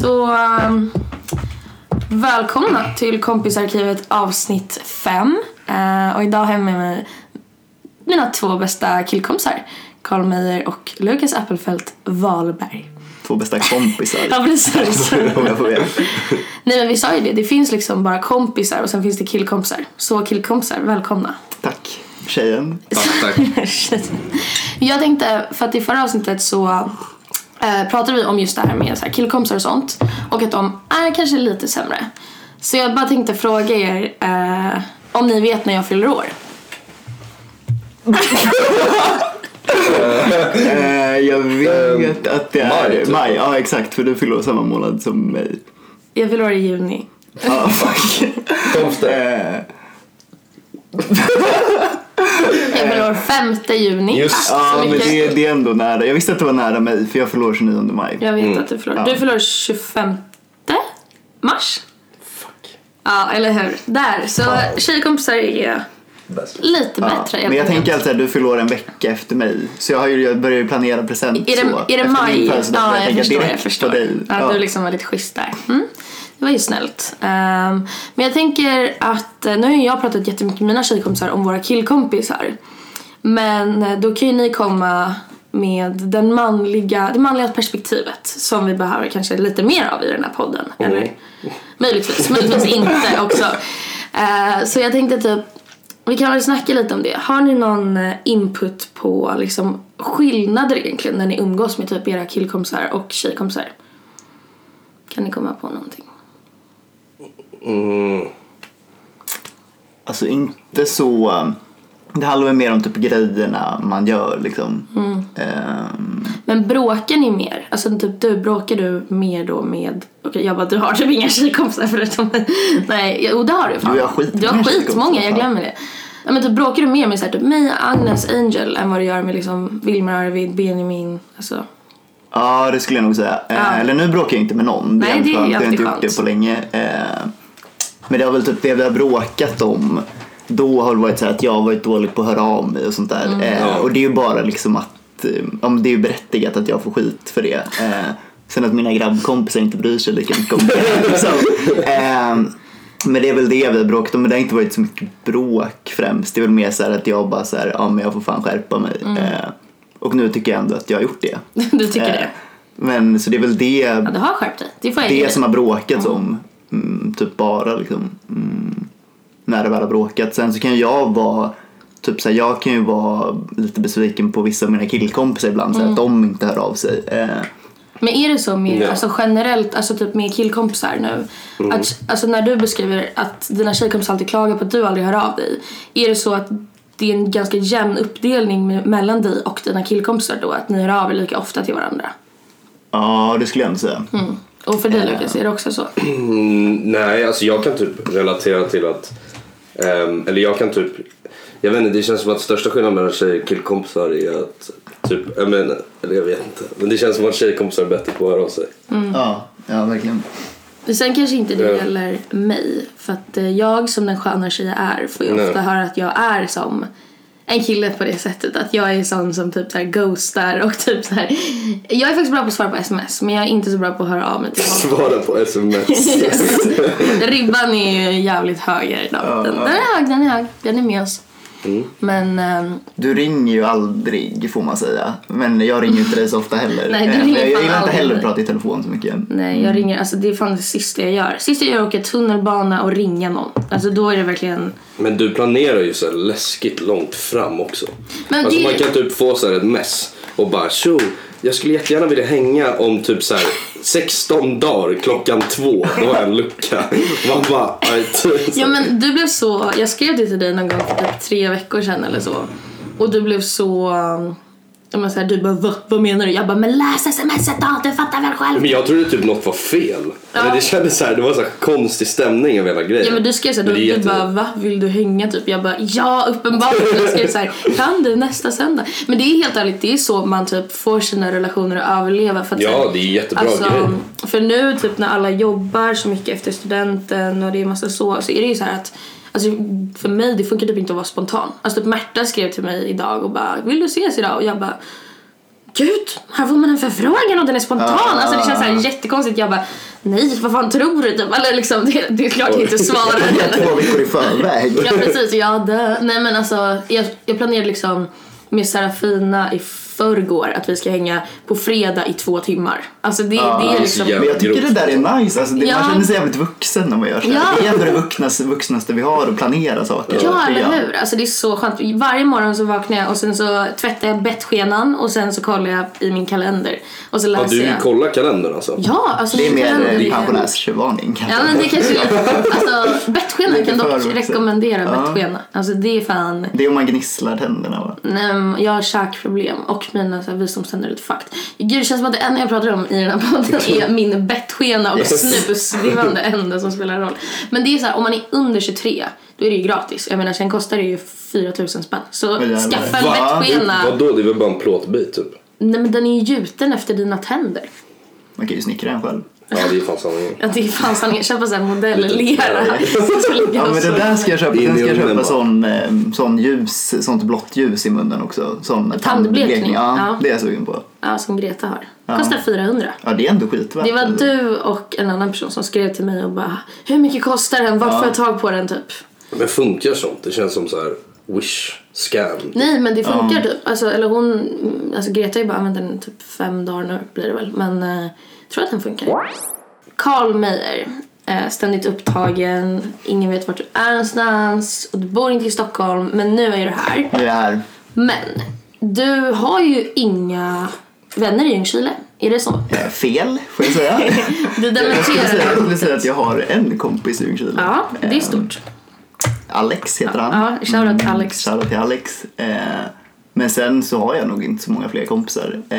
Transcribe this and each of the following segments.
Så um, välkomna till kompisarkivet avsnitt 5. Uh, och idag har jag med mig mina två bästa killkompisar. Carl Meijer och Lukas Appelfelt Wahlberg. Två bästa kompisar. Ja precis. Nej men vi sa ju det, det finns liksom bara kompisar och sen finns det killkompisar. Så killkompisar, välkomna. Tack tjejen. Tack, tack. Jag tänkte, för att i förra avsnittet så eh, pratade vi om just det här med så här killkompisar och sånt och att de är kanske lite sämre. Så jag bara tänkte fråga er eh, om ni vet när jag fyller år. Eh, jag vet att det är maj, maj. typ. Ja exakt för du fyller år samma månad som mig. Jag fyller år i juni. Ja fuck. Tomte. Eh, Jag fyller år 5 juni. Just Ja men det, det är ändå nära. Jag visste att det var nära mig för jag fyller år 29 maj. Jag vet att du. Ja. Du fyller år 25 mars. Fuck. Ja, eller hur? Där. Så tjejkompisar är Bäst. lite Ja, bättre. helt men jag tänker alltid att du fyller år en vecka efter mig. Så jag, har ju, jag börjar ju planera present Är det, så. är det maj? Ja, jag tänka förstår. Jag förstår. dig. Ja, Ja. Du liksom var lite schysst där. Mm. Det var ju snällt. Ehm, men jag tänker att eh, nu har ju jag pratat jättemycket med mina tjejkompisar om våra killkompisar. Men eh, då kan ju ni komma med den manliga, det manliga perspektivet som vi behöver kanske lite mer av i den här podden. Eller möjligtvis, möjligtvis inte också. Eh, så jag tänkte typ, vi kan väl snacka lite om det. Har ni någon input på liksom skillnader egentligen när ni umgås med typ era killkompisar och tjejkompisar? Kan ni komma på någonting? Mm. Alltså inte så... Det handlar väl mer om typ grejerna man gör liksom. Mm. Ehm, Men bråkar ni mer? Alltså typ du, bråkar du mer då med... Okej jag bara du har typ inga tjejkompisar förutom... Nej, jo det har du fan. Du har skitmånga Du har skitmånga, jag glömmer det. Ja, men typ bråkar du mer med så här, typ mig, Agnes, Angel än vad du gör med liksom Wilmer, Arvid, Benjamin, alltså... ja det skulle jag nog säga. Eh, Ja. Eller nu bråkar jag inte med någon. Nej, är det är skönt. Jag har inte gjort det på länge. Eh, men det har väl typ det vi har bråkat om. Då har det varit så att jag har varit dålig på att höra av mig och sånt där. Mm. Eh, och det är ju bara liksom att eh, ja, det är ju berättigat att jag får skit för det. Eh, sen att mina grabbkompisar inte bryr sig lika mycket om det. liksom. eh, men det är väl det vi har bråkat om. Men det har inte varit så mycket bråk främst. Det är väl mer så att jag bara så här, ja men jag får fan skärpa mig. Mm. Eh, och nu tycker jag ändå att jag har gjort det. Du tycker Eh, det? Men så det är väl det, Ja, du har skärpt dig. Det det som har bråkats om. Mm, typ bara liksom. Mm, när det väl har bråkat. Sen så kan jag vara Typ så här, jag kan ju vara lite besviken på vissa av mina killkompisar ibland så att Mm. de inte hör av sig. Eh, Men är det så med, Ja. alltså generellt, alltså typ med killkompisar nu? Att, alltså när du beskriver att dina tjejkompisar alltid klagar på att du aldrig hör av dig. Är det så att det är en ganska jämn uppdelning me- mellan dig och dina killkompisar då? Att ni hör av er lika ofta till varandra? ja, det skulle jag ändå säga. Och för dig Lukas, är det också så? Mm, nej, alltså jag kan typ relatera till att... ehm, eller jag kan typ... Jag vet inte, det känns som att största skillnaden mellan tjej och killkompisar är att... Typ, jag menar, eller jag vet inte. Men det känns som att tjejkompisar är bättre på att höra av sig. Ja, ja, verkligen. Men Sen kanske inte det gäller mig. För att eh, jag som den sköna tjej jag är får ju Nej. ofta höra att jag är som en kille på det sättet. Att jag är sån som typ så här ghostar och typ så här. Jag är faktiskt bra på att svara på sms men jag är inte så bra på att höra av mig till folk. Svara på sms. Ribban är ju jävligt hög idag. Den, den är hög, den är hög. Den är med oss. Mm. Men ehm, Du ringer ju aldrig får man säga. Men jag ringer ju inte dig så ofta heller. Nej, du Eh, ringer jag, gillar inte aldrig heller att prata i telefon så mycket. nej, jag ringer, alltså det är fan det sista jag gör. Sista jag gör är att åka tunnelbana och ringa någon. Alltså då är det verkligen... Men du planerar ju så här läskigt långt fram också. Men alltså det- man kan typ få så här ett mess och bara tjo, jag skulle jättegärna vilja hänga om typ så här 16 dagar klockan två. Då har jag en lucka. Man bara, aj, typ. Ja men du blev så, jag skrev det till dig någon gång för typ tre veckor sedan eller så. Och du blev så, um, jag menar så här, du bara Va, vad menar du? Jag bara men läs smset då, du fattar väl själv. Men jag trodde typ något var fel. Ja. Eller det kändes så här, det var så här konstig stämning över hela grejen. Ja men du skrev såhär, du, du bara va, vill du hänga typ? Jag bara ja uppenbarligen. Jag skrev såhär, kan du nästa söndag? Men det är helt ärligt, det är så man typ får sina relationer att överleva. För att, Ja, här, det är jättebra alltså, grej. För nu typ när alla jobbar så mycket efter studenten och det är massa så, så är det ju så här att Alltså för mig det funkar typ inte att vara spontan. Alltså typ Märta skrev till mig idag och bara vill du ses idag? Och jag bara Gud, här får man en förfrågan och den är spontan. Ah. Alltså det känns så här jättekonstigt. Jag bara, nej vad fan tror du? Typ. Eller liksom, det, det är klart jag inte svarar. Två veckor i förväg. Ja precis, ja dö. Nej men alltså jag, jag planerade liksom med Serafina i förrgår att vi ska hänga på fredag i två timmar. Alltså det, det är liksom... Men jag tycker det där är nice. Alltså det, Ja. Man känner sig jävligt vuxen när man gör så. Ja. Det är ändå det vuxnaste, vuxnaste vi har att planera saker. Ja, eller hur? Alltså det är så skönt. Varje morgon så vaknar jag och sen så tvättar jag bettskenan och sen så kollar jag i min kalender. Och så Ja, läser du jag. kollar kalendern alltså? Ja, alltså Det är mer pensionärsvarning kanske. Ja men det kanske Alltså bettskenan kan dock vuxen. rekommendera Ja. bettskena. Alltså det är fan Det är om man gnisslar tänderna va? Nej, jag har käkproblem och mina så här, visdomständer är lite fucked. Gud, det känns som att det enda jag pratar om i den här podden är min bettskena och Yes. snus. Det var det enda som spelar roll. Men det är så här, om man är under 23 då är det ju gratis. Jag menar sen kostar det ju 4000 spänn. Så jävlar. skaffa en Va? bettskena. Vadå, det är väl bara en plåtbit typ? Nej men den är ju gjuten efter dina tänder. Man kan ju snickra den själv. Ja, det är fan sanningen. Ja, det är fan sanningen. Köpa sån här modell-lera. Ja men det där ska jag köpa. Sen ska jag köpa sån, eh, sån ljus, sånt blått ljus i munnen också. Sån Tandblekning, Ja, ja. det är jag sugen på. Ja, som Greta har. Kostar 400. Ja det är ändå skitvärt. Det var du och en annan person som skrev till mig och bara Hur mycket kostar den? Vart får jag tag på den typ? Men funkar sånt? Det känns som så här wish scam. Nej men det funkar typ. Alltså, eller hon, alltså Greta har ju bara använt den typ fem dagar nu blir det väl. Men eh, jag tror att den funkar. Karl Meijer. Eh, ständigt upptagen, ingen vet vart du är någonstans och du bor inte i Stockholm men nu är du här. Det är Men du har ju inga vänner i Ljungskile, är det så? eh, fel får jag säga. Du jag skulle säga, jag skulle säga dementerar att jag har en kompis i Ljungskile. Ja, det är Eh, stort. Alex heter han. Ja, shoutout till Alex. Shoutout till Alex. Eh, men sen så har jag nog inte så många fler kompisar. Eh,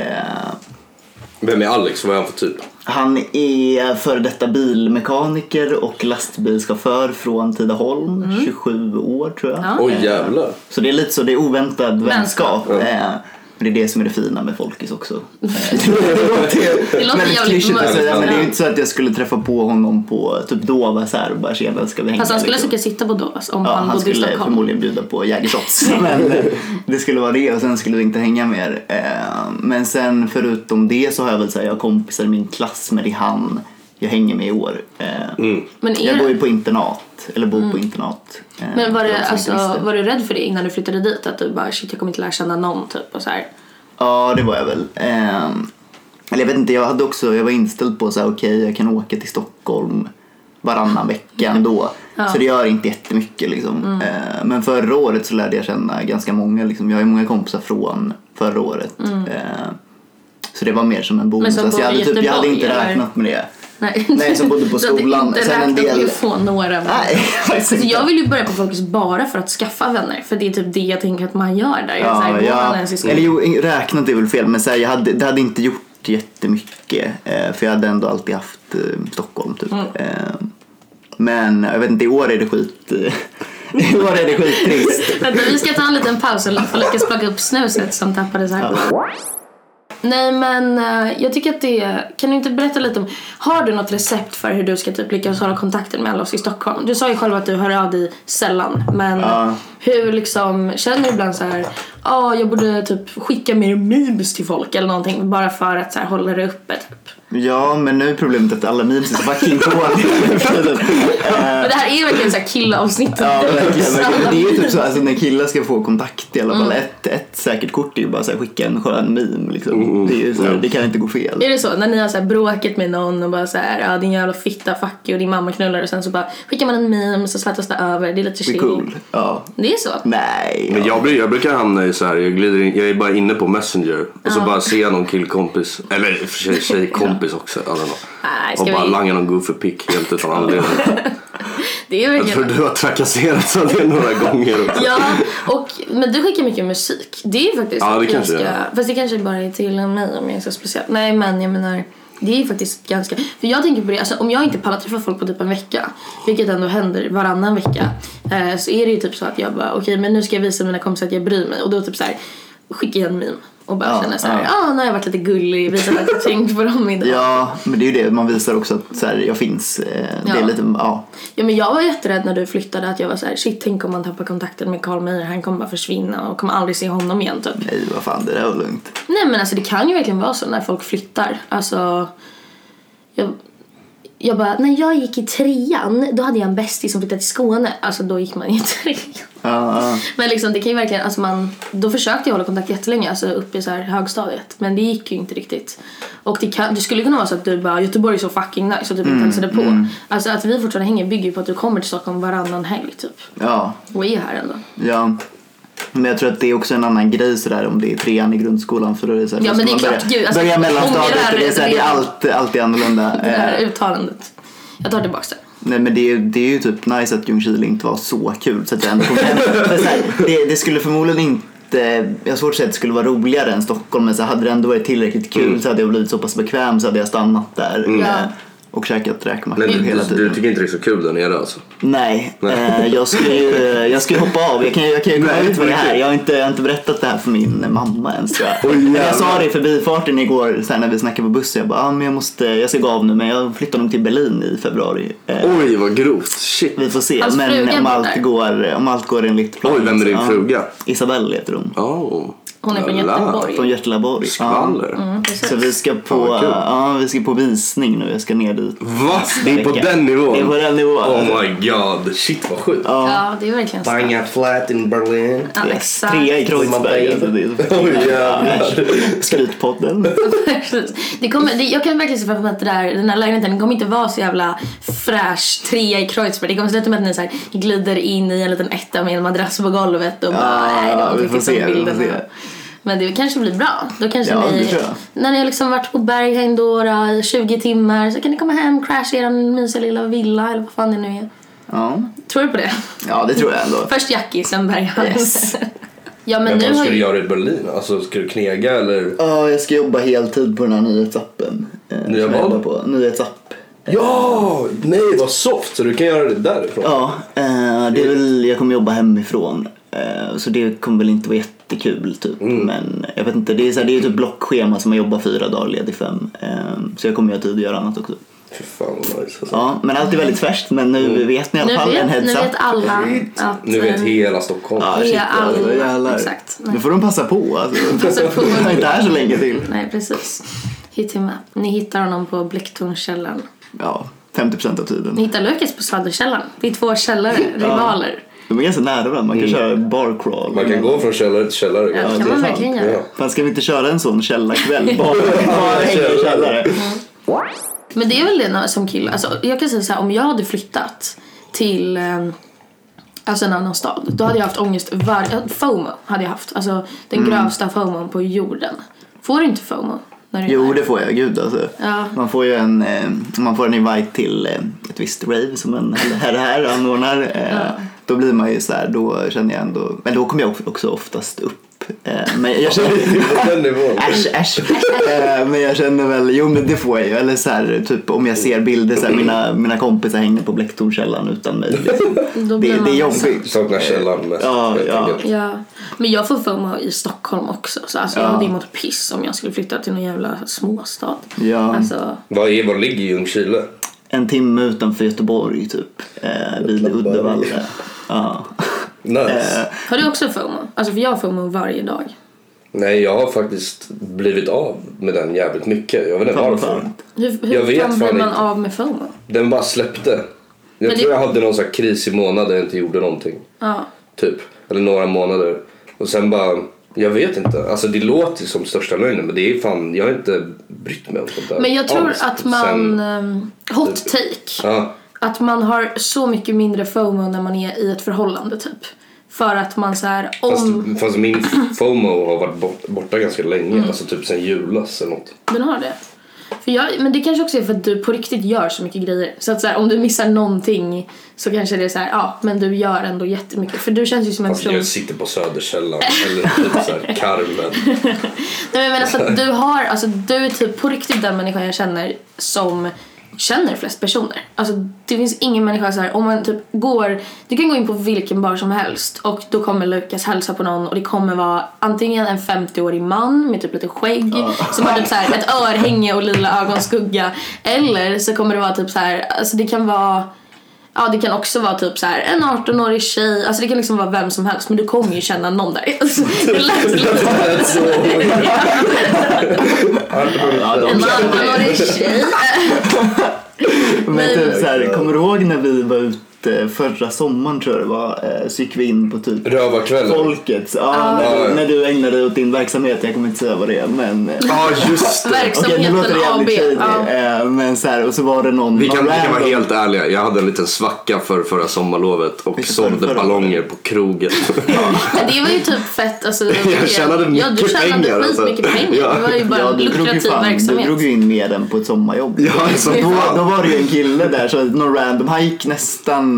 Vem är Alex? Vad är han för typ? han är före detta bilmekaniker och lastbilschaufför från Tidaholm. 27 år tror jag. Mm. Ja. Oj jävlar. Så det är lite så, det är oväntad vänskap. Ja. Eh, men det är det som är det fina med folkis också. Det låter, Det låter jävligt mörkt. säga men det är ju inte så att jag skulle träffa på honom på typ Dova så här och bara tjena ska vi hänga. Fast han skulle liksom. säkert sitta på Dovas om Ja, han han skulle Stockholm. förmodligen bjuda på jägershots. Men eh, det skulle vara det och sen skulle vi inte hänga mer. Eh, Men sen förutom det så har jag väl så här, jag har kompisar i min klass men det är han jag hänger med i år. Eh, Men, är Jag bor det, ju på internat, eller bor på internat. eh, men var, inte alltså, var du rädd för det innan du flyttade dit? Att du bara shit jag kommer inte lära känna någon typ och så här. Ja, det var jag väl. Ehm, eller jag vet inte, jag hade också, jag var inställd på så här, okej jag kan åka till Stockholm varannan vecka ändå. Så det gör inte jättemycket liksom. Mm. Ehm, men förra året så lärde jag känna ganska många liksom. Jag har ju många kompisar från förra året. Ehm, så det var mer som en bonus. Mm. Alltså, jag, hade typ, jag hade inte räknat med det. Nej, Nej, som bodde på Du hade skolan. inte räknat med att få några vänner. Nej, faktiskt Alltså, jag vill ju börja på Folkis bara för att skaffa vänner. För det är typ det jag tänker att man gör där. Ja, här, Ja, ja. skolan- Eller jo, räknat är väl fel men så här, jag hade, det hade inte gjort jättemycket eh, för jag hade ändå alltid haft eh, Stockholm typ. Mm. Eh, men jag vet inte, i år är det skit... I år är det skittrist. Vänta, vi ska ta en liten paus och lyckas plocka upp snuset som tappades här. Nej men eh, jag tycker att det Kan du inte berätta lite om Har du något recept för hur du ska typ lyckas hålla kontakten med alla oss i Stockholm? Du sa ju själv att du hör av dig sällan men Ja. hur liksom Känner du ibland så här Ja jag borde typ skicka mer memes till folk eller någonting bara för att så här, hålla det uppe typ. Ja men nu är problemet att alla memes är så fucking dåliga det här är ju verkligen såhär killavsnitt. Ja, verkligen, verkligen. Det är ju typ så, alltså när killar ska få kontakt i alla Mm. fall. Ett, ett säkert kort är ju bara så här, skicka en skön meme liksom. Det, är ju så här, det kan inte gå fel. Är det så? När ni har så här bråkat med någon och bara så här, ja din jävla fitta fuck you och din mamma knullar och sen så bara skickar man en meme så svettas det över. Det är lite Det är chill. cool. Ja. Det är så? Nej. Men jag, blir, jag brukar hamna i så här, jag glider in, jag är bara inne på Messenger och så bara ser jag någon killkompis, eller för sig tjejkompis också, I don't know. Nej, Och bara vi... langar någon goofy pick helt utan anledning. Det är Jag tror du har trakasserats av det några gånger också. Ja, och, men du skickar mycket musik. Det är faktiskt Ja, det ganska... kanske det är. Fast det kanske bara är till mig om jag är så speciell. Nej men jag menar, det är faktiskt ganska... För jag tänker på det, alltså, om jag inte pallar träffa folk på typ en vecka, vilket ändå händer varannan vecka, eh, så är det ju typ så att jag bara okej men nu ska jag visa mina kompisar att jag bryr mig och då typ så här. skicka en meme och bara Ja, känna så här, ja. ah, nu har jag varit lite gullig, visat att jag tänkt på dem idag. Ja, men det är ju det man visar också att så här, jag finns. Eh, Det är lite, ja. Ja men jag var jätterädd när du flyttade att jag var så här, shit tänk om man tappar kontakten med Carl Meyer, han kommer bara försvinna och kommer aldrig se honom igen typ. Nej, vad fan, det där var lugnt. Nej men alltså det kan ju verkligen vara så när folk flyttar. Alltså, jag, jag bara, när jag gick i trean då hade jag en bästis som flyttade till Skåne. Alltså då gick man i trean. Ja, ja. Men liksom det kan ju verkligen, alltså man, då försökte jag hålla kontakt jättelänge, alltså uppe i så här högstadiet. Men det gick ju inte riktigt. Och det, kan, det skulle kunna vara så att du bara, Göteborg är så fucking nice och typ inte hälsade på. Alltså att vi fortfarande hänger bygger ju på att du kommer till Stockholm varannan helg typ. ja. Och är här ändå. Ja. Men jag tror att det är också en annan grej sådär om det är trean i grundskolan för då är det såhär, Ja, men det är klart, gud, alltså, börja mellanstadiet och det är, såhär, det är redan. allt, alltid annorlunda. Det här Eh, uttalandet. Jag tar tillbaka det. Nej men det är, ju- det är ju typ nice att Ljungskile inte var så kul så att jag ändå kom hem. Det, det skulle förmodligen inte, jag har svårt att säga att det skulle vara roligare än Stockholm men så hade det ändå varit tillräckligt kul så hade jag blivit så pass bekväm så hade jag stannat där eh, Ja. Och käkat räkmackor Men du, hela tiden. du tycker inte det är så kul där nere alltså? Nej, Nej. Eh, jag ska ju jag ska hoppa av. Jag kan ju jag kan ju komma ut med det här. Jag har, inte, jag har inte berättat det här för min mamma ens tror jag. Men jag sa det i förbifarten igår så här, när vi snackade på bussen. Jag bara, ah, men jag, måste, jag ska gå av nu men jag flyttar nog till Berlin i februari. Eh, Oj vad grovt, shit. vi får se. Hans men fruga om allt, där. går, om allt går enligt plan. Oj, vem är din så, ja. fruga? Isabelle heter hon. Oh. Hon är från. Göteborg. Från Götelaborg. Skvaller. Mm. Så vi ska på, kul. ja, vi ska på visning nu. Jag ska ner dit. Va? Det är på den nivån? Det är på den nivån. Oh my god, shit vad sjukt. Ja. Ja, det är verkligen starkt. Bangat flat in Berlin. Ja, Yes, exakt. Trea i Kreuzberg. Alltså, det är-. Skrytpodden. Det kommer, det, jag kan verkligen se framför mig att det där, den här lägenheten den kommer inte vara så jävla fräsch trea i Kreuzberg. Det kommer sluta med att ni så här glider in i en liten etta med en madrass på golvet och bara nej, det var vi får se, vi får se. Var." Men det kanske blir bra. Då kanske Ja, ni, när ni har liksom varit på Berghain då, då i 20 timmar så kan ni komma hem, crasha i er mysiga lilla villa eller vad fan det nu är. Ja. Tror du på det? ja, det tror jag ändå. Först Jackie, sen Berghain. Yes. ja men, Men nu vad har ska du göra i Berlin? Alltså ska du knega eller? Ja, jag ska jobba heltid på den här nyhetsappen. Eh, Nya vad? på. Nyhetsapp. Ja! Nej vad soft, så du kan göra det därifrån? Ja, eh, det är väl, jag kommer jobba hemifrån. Eh, så det kommer väl inte vara jättekul typ. Mm. Men jag vet inte, det är, så här, det är ju typ blockschema som man jobbar fyra dagar, ledig fem. Så jag kommer ju ha tid att göra annat också. Fy fan vad nice alltså. Ja, men allt är väldigt färskt. Men nu Mm. vet ni i alla Nu fall en nu heads up. vet alla att... Nu vet eh, hela Stockholm. Ja, shit, alla. jävlar. Exakt. Nej. Nu får de passa på. Alltså. Passa på. Jag är inte här så länge till. Nej, precis. Hit him up. Ni hittar honom på Blecktornskällaren. Ja, 50% av tiden. Ni hittar Lukas på Söderkällaren. Det är två källare, rivaler. De är ganska nära varandra. Man kan köra bar crawl. Mm. Man kan gå från källare till källare. Ja, det kan är man verkligen göra. Ja. Fan, ska vi inte köra en sån källarkväll? Bara, bara hänga i källare. Men det är väl det som kille. Alltså, jag kan säga så här, om jag hade flyttat till eh, alltså en annan stad. Då hade jag haft ångest varje... FOMO hade jag haft. Alltså den Mm. grövsta FOMO på jorden. Får du inte FOMO? När du är Jo, här? det får jag. Gud alltså. Ja. Man får ju en, eh, man får en invite till eh, ett visst rave som en herre här anordnar. Eh, Då blir man ju så här, då känner jag ändå, men då kommer jag också oftast upp. Eh, men jag känner. Äsch, äsch. Eh, Men jag känner väl, jo men det får jag ju. Eller så här, typ om jag ser bilder så här, mina, mina kompisar hänger på Blecktornskällan utan mig. Liksom. Det, det är jobbigt. Saknar källaren mest. Ja, ja. Ja, men jag får FOMO i Stockholm också. Så alltså, jag Ja. hade ju mått piss om jag skulle flytta till någon jävla småstad. Ja. Alltså, Vad, är, var ligger Ljungskile? En timme utanför Göteborg typ. Eh, vid Uddevalla. Ja. Nice. Eh, har du också FOMO? Alltså för jag har FOMO varje dag. Nej, jag har faktiskt blivit av med den jävligt mycket. Jag vet inte varför. fan. Hur, Jag hur vet fan blir man inte. av med FOMO? Den bara släppte. Jag Men tror det- jag hade någon sån här krisig månad där jag inte gjorde någonting. Ja. Typ. Eller några månader. Och sen bara, jag vet inte. Alltså det låter som största lögnen men det är fan, jag har inte brytt mig om sånt där. Men jag tror alls. att man... Sen, ehm, hot take. ja, Att man har så mycket mindre FOMO när man är i ett förhållande typ. För att man så här om... fast, fast min FOMO har varit bort, borta ganst länge. Mm. Alltså typ sen julas eller något. Den har det. För jag, men det kanske också är för att du på riktigt gör så mycket grejer. Så att så här, om du missar någonting så kanske det är så här, ja men du gör ändå jättemycket. För du känns ju som en Fast person... jag sitter på Söderkällan eller typ såhär Carmen. Nej men jag menar så att du har, alltså du är typ på riktigt den människan jag känner som känner flest personer. Alltså det finns ingen människa så här, om man typ går, du kan gå in på vilken bar som helst och då kommer Lukas hälsa på någon och det kommer vara antingen en 50-årig man med typ lite skägg som har typ så här ett örhänge och lila ögonskugga eller så kommer det vara typ så här, alltså det kan vara Ja det kan också vara typ så här en 18-årig tjej, alltså det kan liksom vara vem som helst men du kommer ju känna någon där. Alltså, det lät lite en 18-årig tjej. Men typ men- så här, kommer du ihåg när vi var ute förra sommaren tror jag det var, eh, så gick vi in på typ Rövarkvällen. Folkets, ja, när, Ja. du, när du ägnade dig åt din verksamhet, jag kommer inte säga vad det är men eh, Ja just det. Okej, nu Verksamheten låter det AB. Ja. eh, Men så här, och så var det någon Vi kan, vi kan vara helt ärliga. Jag hade en liten svacka för förra sommarlovet och sålde ballonger på krogen. Men det var ju typ fett alltså. Jag tjänade Ja du mycket tjänade pengar, alltså. pengar. Ja. Det var ju bara Ja, en du lukrativ fan, du verksamhet. drog ju in mer än på ett sommarjobb. Ja, alltså, då, då var det ju en kille där, så någon random, han gick nästan,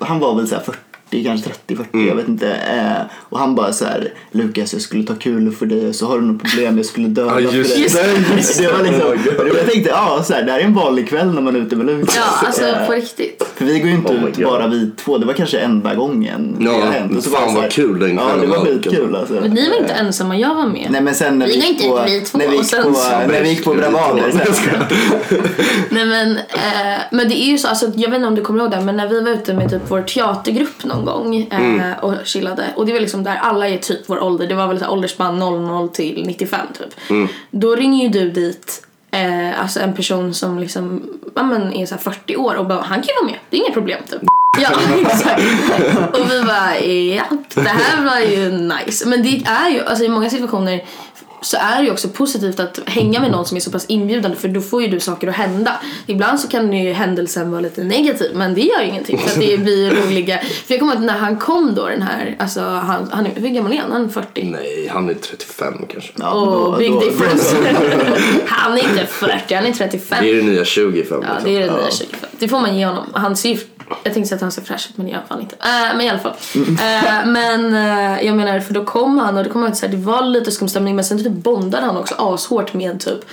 han var väl så här 40 kanske 30-40, Mm. jag vet inte. Eh, och han bara så här, Lukas jag skulle ta kul för dig och så har du något problem, jag skulle döda Ja, just för dig. det. Just det var det. liksom, Oh jag tänkte, ja så här, det här är en vanlig kväll när man är ute med Lukas. Ja alltså Eh, på riktigt. För vi går ju inte Oh ut bara vi två, det var kanske enda gången det Ja, har hänt. Och så fan det vad kul den Ja, kvällen det var skitkul alltså. Men ni var inte ensamma, jag var med. Nej men sen när Vi vi, gick inte på, vi två, när vi och gick på, när vi gick på Bravader. Nej men, eh, men det är ju så, alltså, jag vet inte om du kommer ihåg det men när vi var ute med typ vår teatergrupp någon gång eh, Mm. och chillade och det var liksom där alla är typ vår ålder, det var väl så åldersspann 00 till 95 typ. Mm. Då ringer ju du dit eh, alltså en person som liksom ja, men är så här 40 år och bara han kan ju vara med, det är inga problem typ. Ja exakt. Och vi bara ja, det här var ju nice. Men det är ju, alltså i många situationer så är det ju också positivt att hänga med någon som är så pass inbjudande för då får ju du saker att hända. Ibland så kan ju händelsen vara lite negativ men det gör ingenting för att det blir roliga. För jag kommer ihåg att när han kom då den här, alltså han, han är, hur gammal är han? Han är 40. Nej, han är 35 kanske. Och då- big då- difference. han är inte 40, han är 35. Det är det nya 25. Ja, det är det nya 25. Det får man ge honom. Han ser ju- jag tänkte säga att han ser fräsch ut men det gör han inte. Äh, men i alla fall. Äh, men äh, jag menar för då kom han och det kom att det var lite skum stämning men sen typ bondade han också ashårt med typ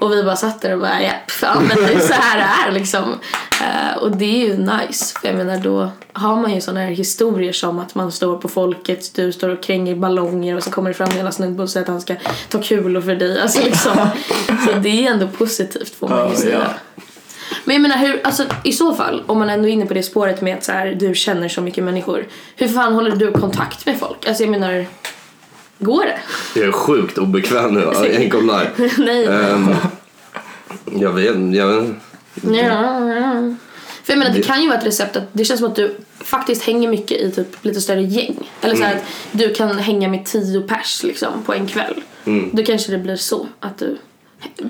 Och vi bara satt där och bara ja, fan men det är så här det är liksom. Eh, och det är ju nice för jag menar då har man ju såna här historier som att man står på folket, du står och kränger ballonger och så kommer det fram en jävla snubbe och säger att han ska ta kulor för dig. Alltså liksom. så det är ändå positivt får man ju säga. ja. Men jag menar hur, alltså i så fall om man ändå är inne på det spåret med att så här, du känner så mycket människor. Hur fan håller du kontakt med folk? Alltså jag menar, går det? Jag är sjukt obekväm nu, jag är inte live. Nej. Ehm, jag vet jag vet Ja. För jag menar det kan ju vara ett recept att det känns som att du faktiskt hänger mycket i typ lite större gäng. Eller så här Mm. att du kan hänga med tio pers liksom på en kväll. Då kanske det blir så att du Mm.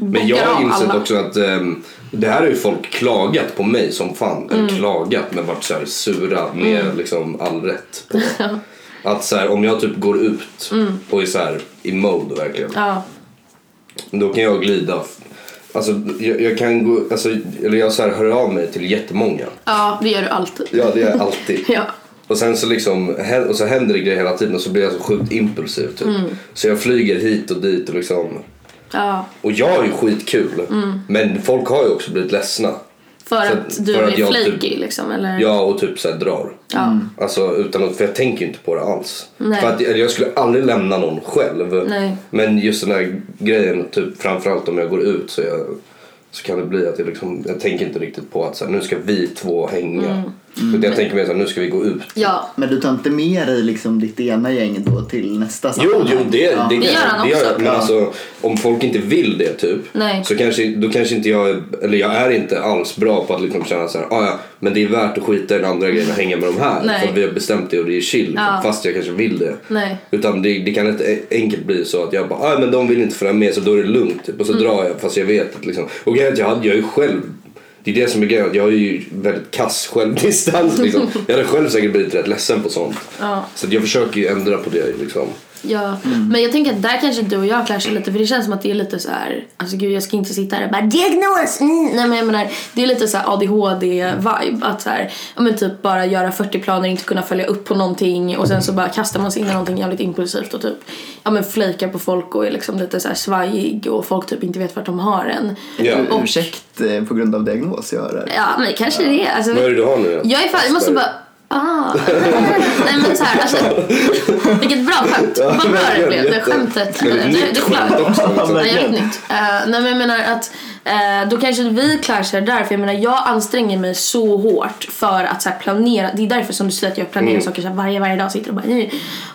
Men jag har insett också att ehm, det här har ju folk klagat på mig som fan. Mm. Klagat men varit så här sura med liksom all rätt. På. Att så här, om jag typ går ut och är så här i mode verkligen. Mm. Ja. Då kan jag glida. Alltså jag, jag kan gå, alltså, eller jag så här hör av mig till jättemånga. ja, det gör du alltid. Ja det gör jag alltid. Ja. Och sen så liksom, och så händer det grejer hela tiden och så blir jag så sjukt impulsiv typ. Mm. Så jag flyger hit och dit och liksom. Ja. Och jag har ju skitkul. Mm. Men folk har ju också blivit ledsna. För Så att att- du för är jag flaky typ- liksom eller? Ja och typ såhär drar. Ja. Alltså utan att, för jag tänker ju inte på det alls. Nej. För att jag skulle aldrig lämna någon själv. Nej. Men just den här grejen, typ framförallt om jag går ut så, jag, så kan det bli att jag liksom, jag tänker inte riktigt på att så här, nu ska vi två hänga. Utan jag tänker mer såhär, nu ska vi gå ut. Ja. Men du tar inte med dig liksom ditt ena gäng då till nästa Jo, sammanhang? jo det, Ja. det, Det gör han det också. Men Ja. alltså, om folk inte vill det typ. Nej. Så kanske, då kanske inte jag, är- eller jag är inte alls bra på att liksom känna så här, ah, ja, men det är värt att skita i den andra grejen och hänga med de här. Nej. För vi har bestämt det och det är chill. Ja. Fast jag kanske vill det. Nej. Utan det, det kan inte enkelt bli så att jag bara, ah, men de vill inte följa med så då är det lugnt. Typ. Och så drar jag fast jag vet att liksom, och grejen jag, hade, jag är ju själv det är det som är grejen, jag är ju väldigt kass självdistans liksom. Jag hade själv säkert blivit rätt ledsen på sånt. Ja. Så jag försöker ju ändra på det liksom. Ja, men jag tänker att där kanske du och jag clashar lite för det känns som att det är lite så här, alltså gud jag ska inte sitta här och bara diagnos! Mm. Nej men jag menar, det är lite så här ADHD-vibe att så här, ja men typ bara göra 40 planer, inte kunna följa upp på någonting och sen så bara kastar man sig in i någonting jävligt impulsivt och typ, ja men flejkar på folk och är liksom lite så här svajig och folk typ inte vet vart de har en. Ja. Och, Ursäkt eh, på grund av diagnos jag har här. ja men kanske det är. Alltså, Vad är det du har nu då? jag är fan, jag måste bara Ah. Nej men så här, alltså, vilket bra skämt. Vad bra det blev. Det skämtet. Det, det flög. Nej, jävligt nytt. Uh, nej men jag menar att eh, då kanske vi clashar där för jag menar jag anstränger mig så hårt för att så här, planera. Det är därför som du säger att jag planerar Mm. saker så här, varje, varje dag sitter och bara.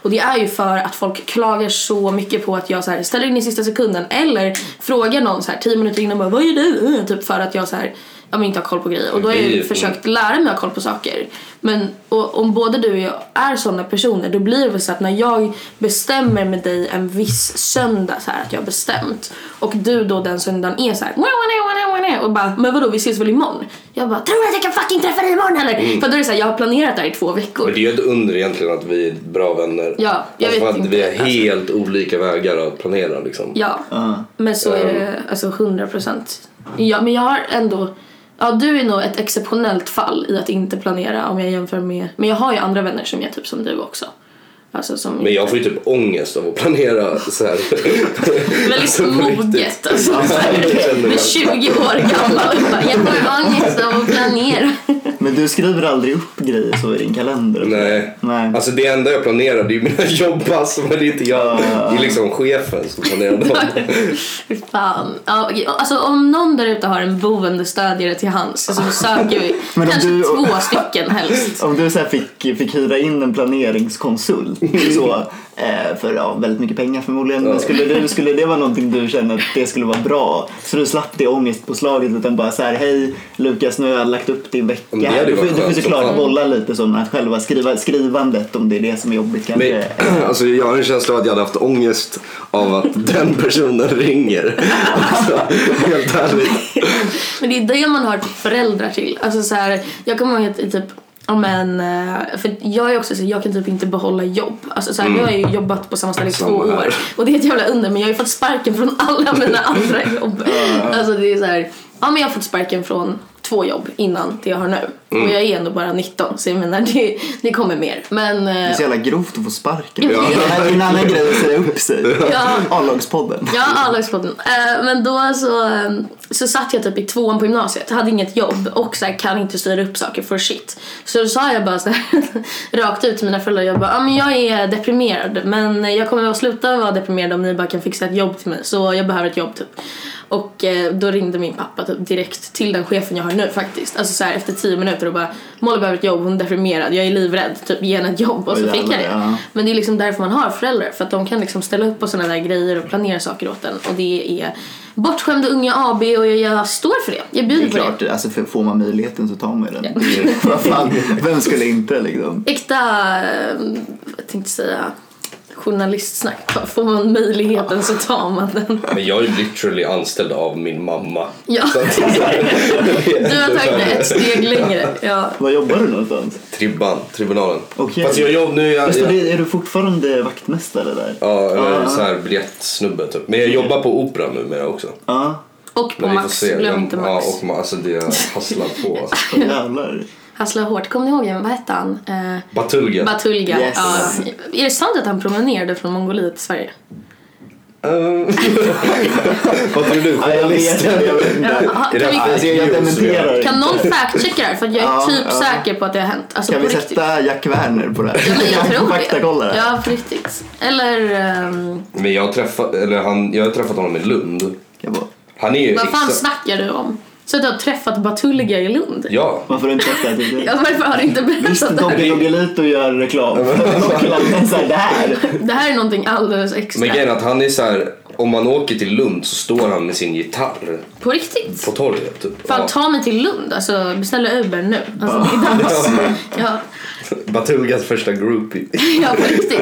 Och det är ju för att folk klagar så mycket på att jag så här, ställer in i sista sekunden eller frågar någon så här tio minuter innan bara vad gör du? Uh, Typ för att jag så här jag men inte har koll på grejer och då har jag ju försökt lära mig att ha koll på saker. Men och, om både du och jag är sådana personer då blir det väl så att när jag bestämmer med dig en viss söndag så här att jag har bestämt och du då den söndagen är så här och bara men vadå vi ses väl imorgon? Jag bara tror du att jag kan fucking träffa dig imorgon eller? För då är det så här, jag har planerat det här i två veckor. Men det är ju ett under egentligen att vi är bra vänner. Ja, jag alltså vet för att inte, vi har alltså. helt olika vägar att planera liksom. Ja, Ja. men så är det alltså 100 procent. Ja, men jag har ändå Ja, du är nog ett exceptionellt fall i att inte planera om jag jämför med... Men jag har ju andra vänner som är typ som du också. Alltså som... Men jag får ju typ ångest av att planera så här. Väldigt Alltså, moget alltså. Så här, verkligen. med 20 år gammal jag får ångest av att planera. Men du skriver aldrig upp grejer så i din kalender? Nej. Nej. Alltså det enda jag planerar det är ju mina jobbpass men det är inte jag. Det är liksom chefen som planerar dem. Fy Fan. Ja, alltså om någon där ute har en boendestödjare till hands så söker vi Men kanske du- två stycken helst. Om du så här fick, fick hyra in en planeringskonsult så, eh, för ja, väldigt mycket pengar förmodligen. Men skulle, du, skulle det vara någonting du känner att det skulle vara bra? Så du slapp det ångestpåslaget utan bara så här: hej Lukas nu har jag lagt upp din vecka. Men det hade Du får, du får såklart fan. bolla lite som att själva skriva, skrivandet om det är det som är jobbigt kanske. Men, alltså jag har en känsla av att jag hade haft ångest av att den personen ringer. Alltså, helt ärligt. Men det är det man har föräldrar till. Alltså så här, jag kommer ihåg att i typ Ja men, eh, för jag är också så jag kan typ inte behålla jobb. Alltså så här, Jag har ju jobbat på samma ställe i två Mm. År och det är ett jävla under men jag har ju fått sparken från alla mina andra jobb. Alltså det är så här, ja men jag har fått sparken från två jobb innan det jag har nu. Mm. Och jag är ändå bara 19 så jag menar det, det kommer mer. Men Det är eh, så jävla grovt att få sparken. Ja. Det är en annan grej att säga upp sig. Ja. A-lagspodden. Ja, A-lagspodden. Eh, men då så, eh, så satt jag typ i tvåan på gymnasiet, hade inget jobb och så här, kan inte styra upp saker för shit. Så då sa jag bara så här, rakt ut till mina föräldrar, jag bara, ah, men jag är deprimerad men jag kommer att sluta vara deprimerad om ni bara kan fixa ett jobb till mig så jag behöver ett jobb typ. Och eh, då ringde min pappa typ direkt till den chefen jag har nu faktiskt. Alltså så här, efter tio minuter och bara Molly behöver ett jobb, hon är deprimerad, jag är livrädd, typ ge henne ett jobb och så fick jag det. ja. Men det är liksom därför man har föräldrar. För att de kan liksom ställa upp på sådana där grejer och planera saker åt en. Och det är Bortskämda unga AB och jag, jag står för det. Jag Det bjuder är på det. klart, alltså, får man möjligheten så tar man ju den. Vad fan, vem skulle inte liksom? Äkta, eh, jag tänkte säga journalistsnack. Får man möjligheten så tar man den. Men jag är ju literally anställd av min mamma. Ja. Du har tagit det ett steg längre. Ja. Var jobbar du någonstans? Tribban, tribunalen. Okej. Fast jag jobb, nu är jag, jag, är du fortfarande vaktmästare där? ja, jag är Ja. så här biljettsnubbe typ. Men jag jobbar på Operan numera också. Ja, Och på Max, glöm inte Max. Ja, och alltså det hasslar på. Alltså. jävlar. Hassla hårt. Kommer ni ihåg, vad hette han? Eh, Batulga. Batulga. Yes. Ja. Är det sant att han promenerade från Mongoliet till Sverige? Ehm, Vad tror du? Ja, jag vet, inte. kan, Alltså, kan någon fact-checka det här? För jag är Ja, typ ja. säker på att det har hänt. Alltså Kan vi riktigt. sätta Jack Werner på det här? Ja, men jag tror Faktakolla det. Ja, på riktigt. Eller... ehm, Men jag har träffat, eller han, jag har träffat honom i Lund. Jag bara, Han är ju vad fan snackar du om? Så att du har träffat Batulga i Lund? Ja. varför har du inte sagt det? Ja, varför har du inte Visst, berättat det här? Doggelito gör reklam. Så här, det här. Det här är någonting alldeles extra. Men grejen att han är så här, om man åker till Lund så står han med sin gitarr På riktigt? på torget. Typ. Fan, Ja. ta mig till Lund. Alltså, beställa Uber nu. Alltså, dags. Ja. Batulgas första groupie. Ja, på riktigt.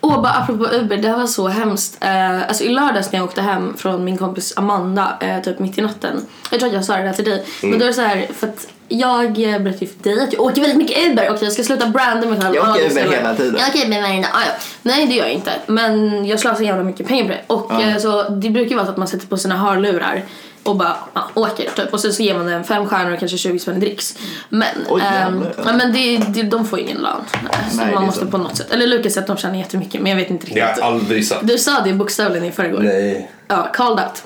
Och bara apropå Uber, det här var så hemskt. Eh, alltså i lördags när jag åkte hem från min kompis Amanda, eh, typ mitt i natten. Jag tror att jag sa det där till dig. Men då är det så här, för att jag eh, berättade ju för dig att jag åker väldigt mycket Uber och jag ska sluta branda mig själv. Jag åker Uber hela tiden. Jag åker Uber varje dag. Ah, ja. Nej det gör jag inte. Men jag slösar jävla mycket pengar på det. Och Ja. eh, så det brukar ju vara så att man sätter på sina hörlurar och bara ja, åker typ. Och sen så ger man den fem stjärnor och kanske 20 spänn i dricks. Men, Oj, ehm, ja, men det, det, de får ju ingen lön. Så Nej, man måste sant. på något sätt. Eller Lukas säger att de tjänar jättemycket men jag vet inte Det har riktigt. jag aldrig sagt. Du sa det bokstavligen i förrgår. Nej. Ja, called out.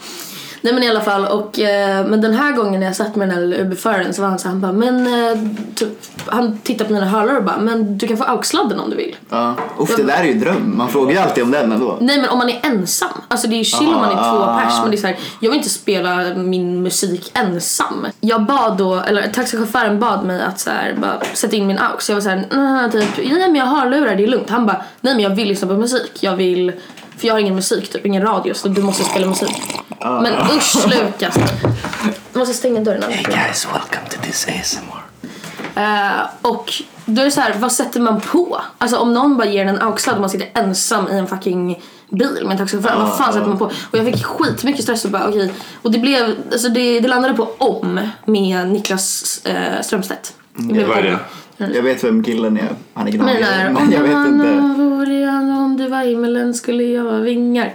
Nej men i alla fall och eh, men den här gången när jag satt med den här Uber-föraren så var han så han bara men eh, typ, han tittade på mina hörlurar och bara men du kan få AUX-sladden om du vill. Ja. Uff, det där är ju dröm. Man frågar ju alltid om den ändå. Nej men om man är ensam, alltså det är ju chill om man är två Ah. pers men det är så här, jag vill inte spela min musik ensam. Jag bad då, eller taxichauffören bad mig att så här, bara sätta in min aux. Jag var såhär, nej typ, nej men jag har hörlurar det är lugnt. Han bara, nej men jag vill lyssna på musik. Jag vill, för jag har ingen musik typ, ingen radio så du måste spela musik. Men usch Lukas. Måste stänga dörren. Hey Guys, welcome to this ASMR. Eh, och då är det så här, vad sätter man på? Alltså om någon bara ger en en aux-sladd och man sitter ensam i en fucking bil med en taxichaufför, vad fan sätter man på? Och jag fick skitmycket stress och bara okej. Och det blev, alltså det, det landade på om med Niklas uh, Strömstedt. Det blev om. det? Jag vet vem killen är. Han är där, Men jag vet han inte. vore jag, om du var himmelen skulle jag vara vingar.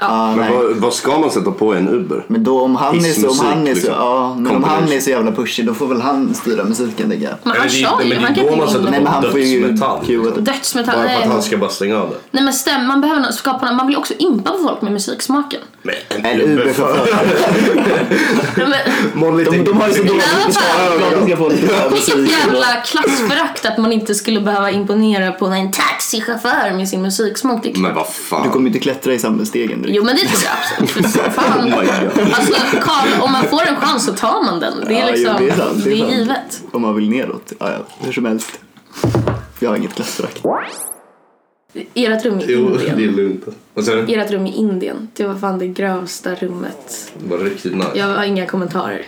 Ja, Men vad, vad ska man sätta på en Uber? Men då om han är så, om han är så, liksom. ja, men om han är så jävla pushig då får väl han styra musiken tänker jag. Men han kör ju, men det är han kan då inte man sätter. Nej men han får ju Dödsmetall. det. Dödsmetall, Bara för att nej. han ska bara stänga av det. Nej men stäm, man behöver nog skapa, man vill också impa på folk med musiksmaken. Men En Uber-chaufför. De, de har ju så dåligt betalt Vilket jävla klassförakt att man inte skulle behöva imponera på en taxichaufför med sin musiksmak. Klart. Men vad Du fan. kommer ju inte klättra i samhällsstegen. Jo men det tror jag absolut. För fan. Oh my God. Alltså Karl, om man får en chans så tar man den. Det är Ja, liksom, jo, det är sant, det är det är givet. Om man vill neråt. Ja, ja, hur som helst. Jag har inget klassförakt. Ert rum i Jo, det är Indien. lugnt. Och sen, Ert rum i Indien. Det var fan det grövsta rummet. det var riktigt nice. Jag har inga kommentarer.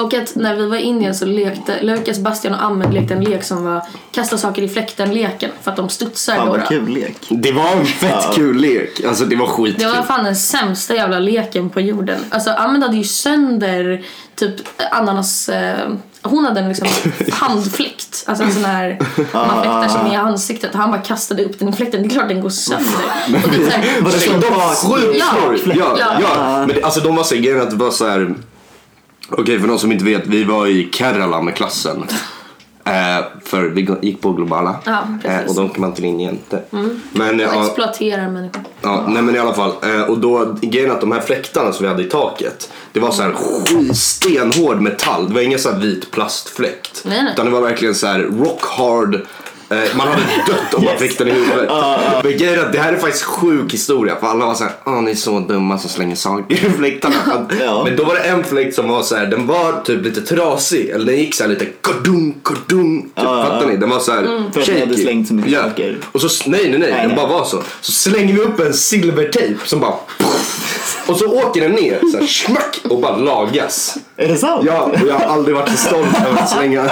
Och att när vi var i Indien så lekte Lukas, Bastian och Ahmed lekte en lek som var kasta saker i fläkten-leken för att de studsar Fan vad kul lek. Det var en fett kul lek. Alltså det var skitkul. Det var fan den sämsta jävla leken på jorden. Alltså Ahmed hade ju sönder typ ananas... Eh, hon hade en liksom handfläkt. Alltså en sån här man fläktar sig med i ansiktet. Han bara kastade upp den i fläkten. Det är klart den går sönder. Och det är så här, Var det så de var sjukt. Ja, Ja. ja. Men det, alltså de var så grejen att det var så här. Okej för någon som inte vet, vi var i Kerala med klassen. Eh, för vi gick på globala. Ja. Mm. eh, och de kan man inte in inte. Men, eh, och exploaterar människor. ja, nej men i alla fall. Eh, och då, grejen att de här fläktarna som vi hade i taket. Det var så här stenhård metall. Det var ingen så här vit plastfläkt. Nej, nej. Utan det var verkligen så här rock hard. Eh, man hade dött om man fick den i huvudet. Men grejen att det här är faktiskt sjuk historia. För alla var så här, åh ni är så dumma som slänger saker i fläktarna. Ja. Men då var det en fläkt som var så här, den var typ lite trasig. Eller den gick så här lite kordung, kordung. Typ, Ja, fattar ni? Den var så här Mm. För att ni hade slängt så mycket ja. saker. Och så, nej nej nej, Nej, den nej. bara var så. Så slänger vi upp en silvertejp som bara och så åker den ner så här, smack och bara lagas. Är det sant? Ja, och jag har aldrig varit så stolt över att slänga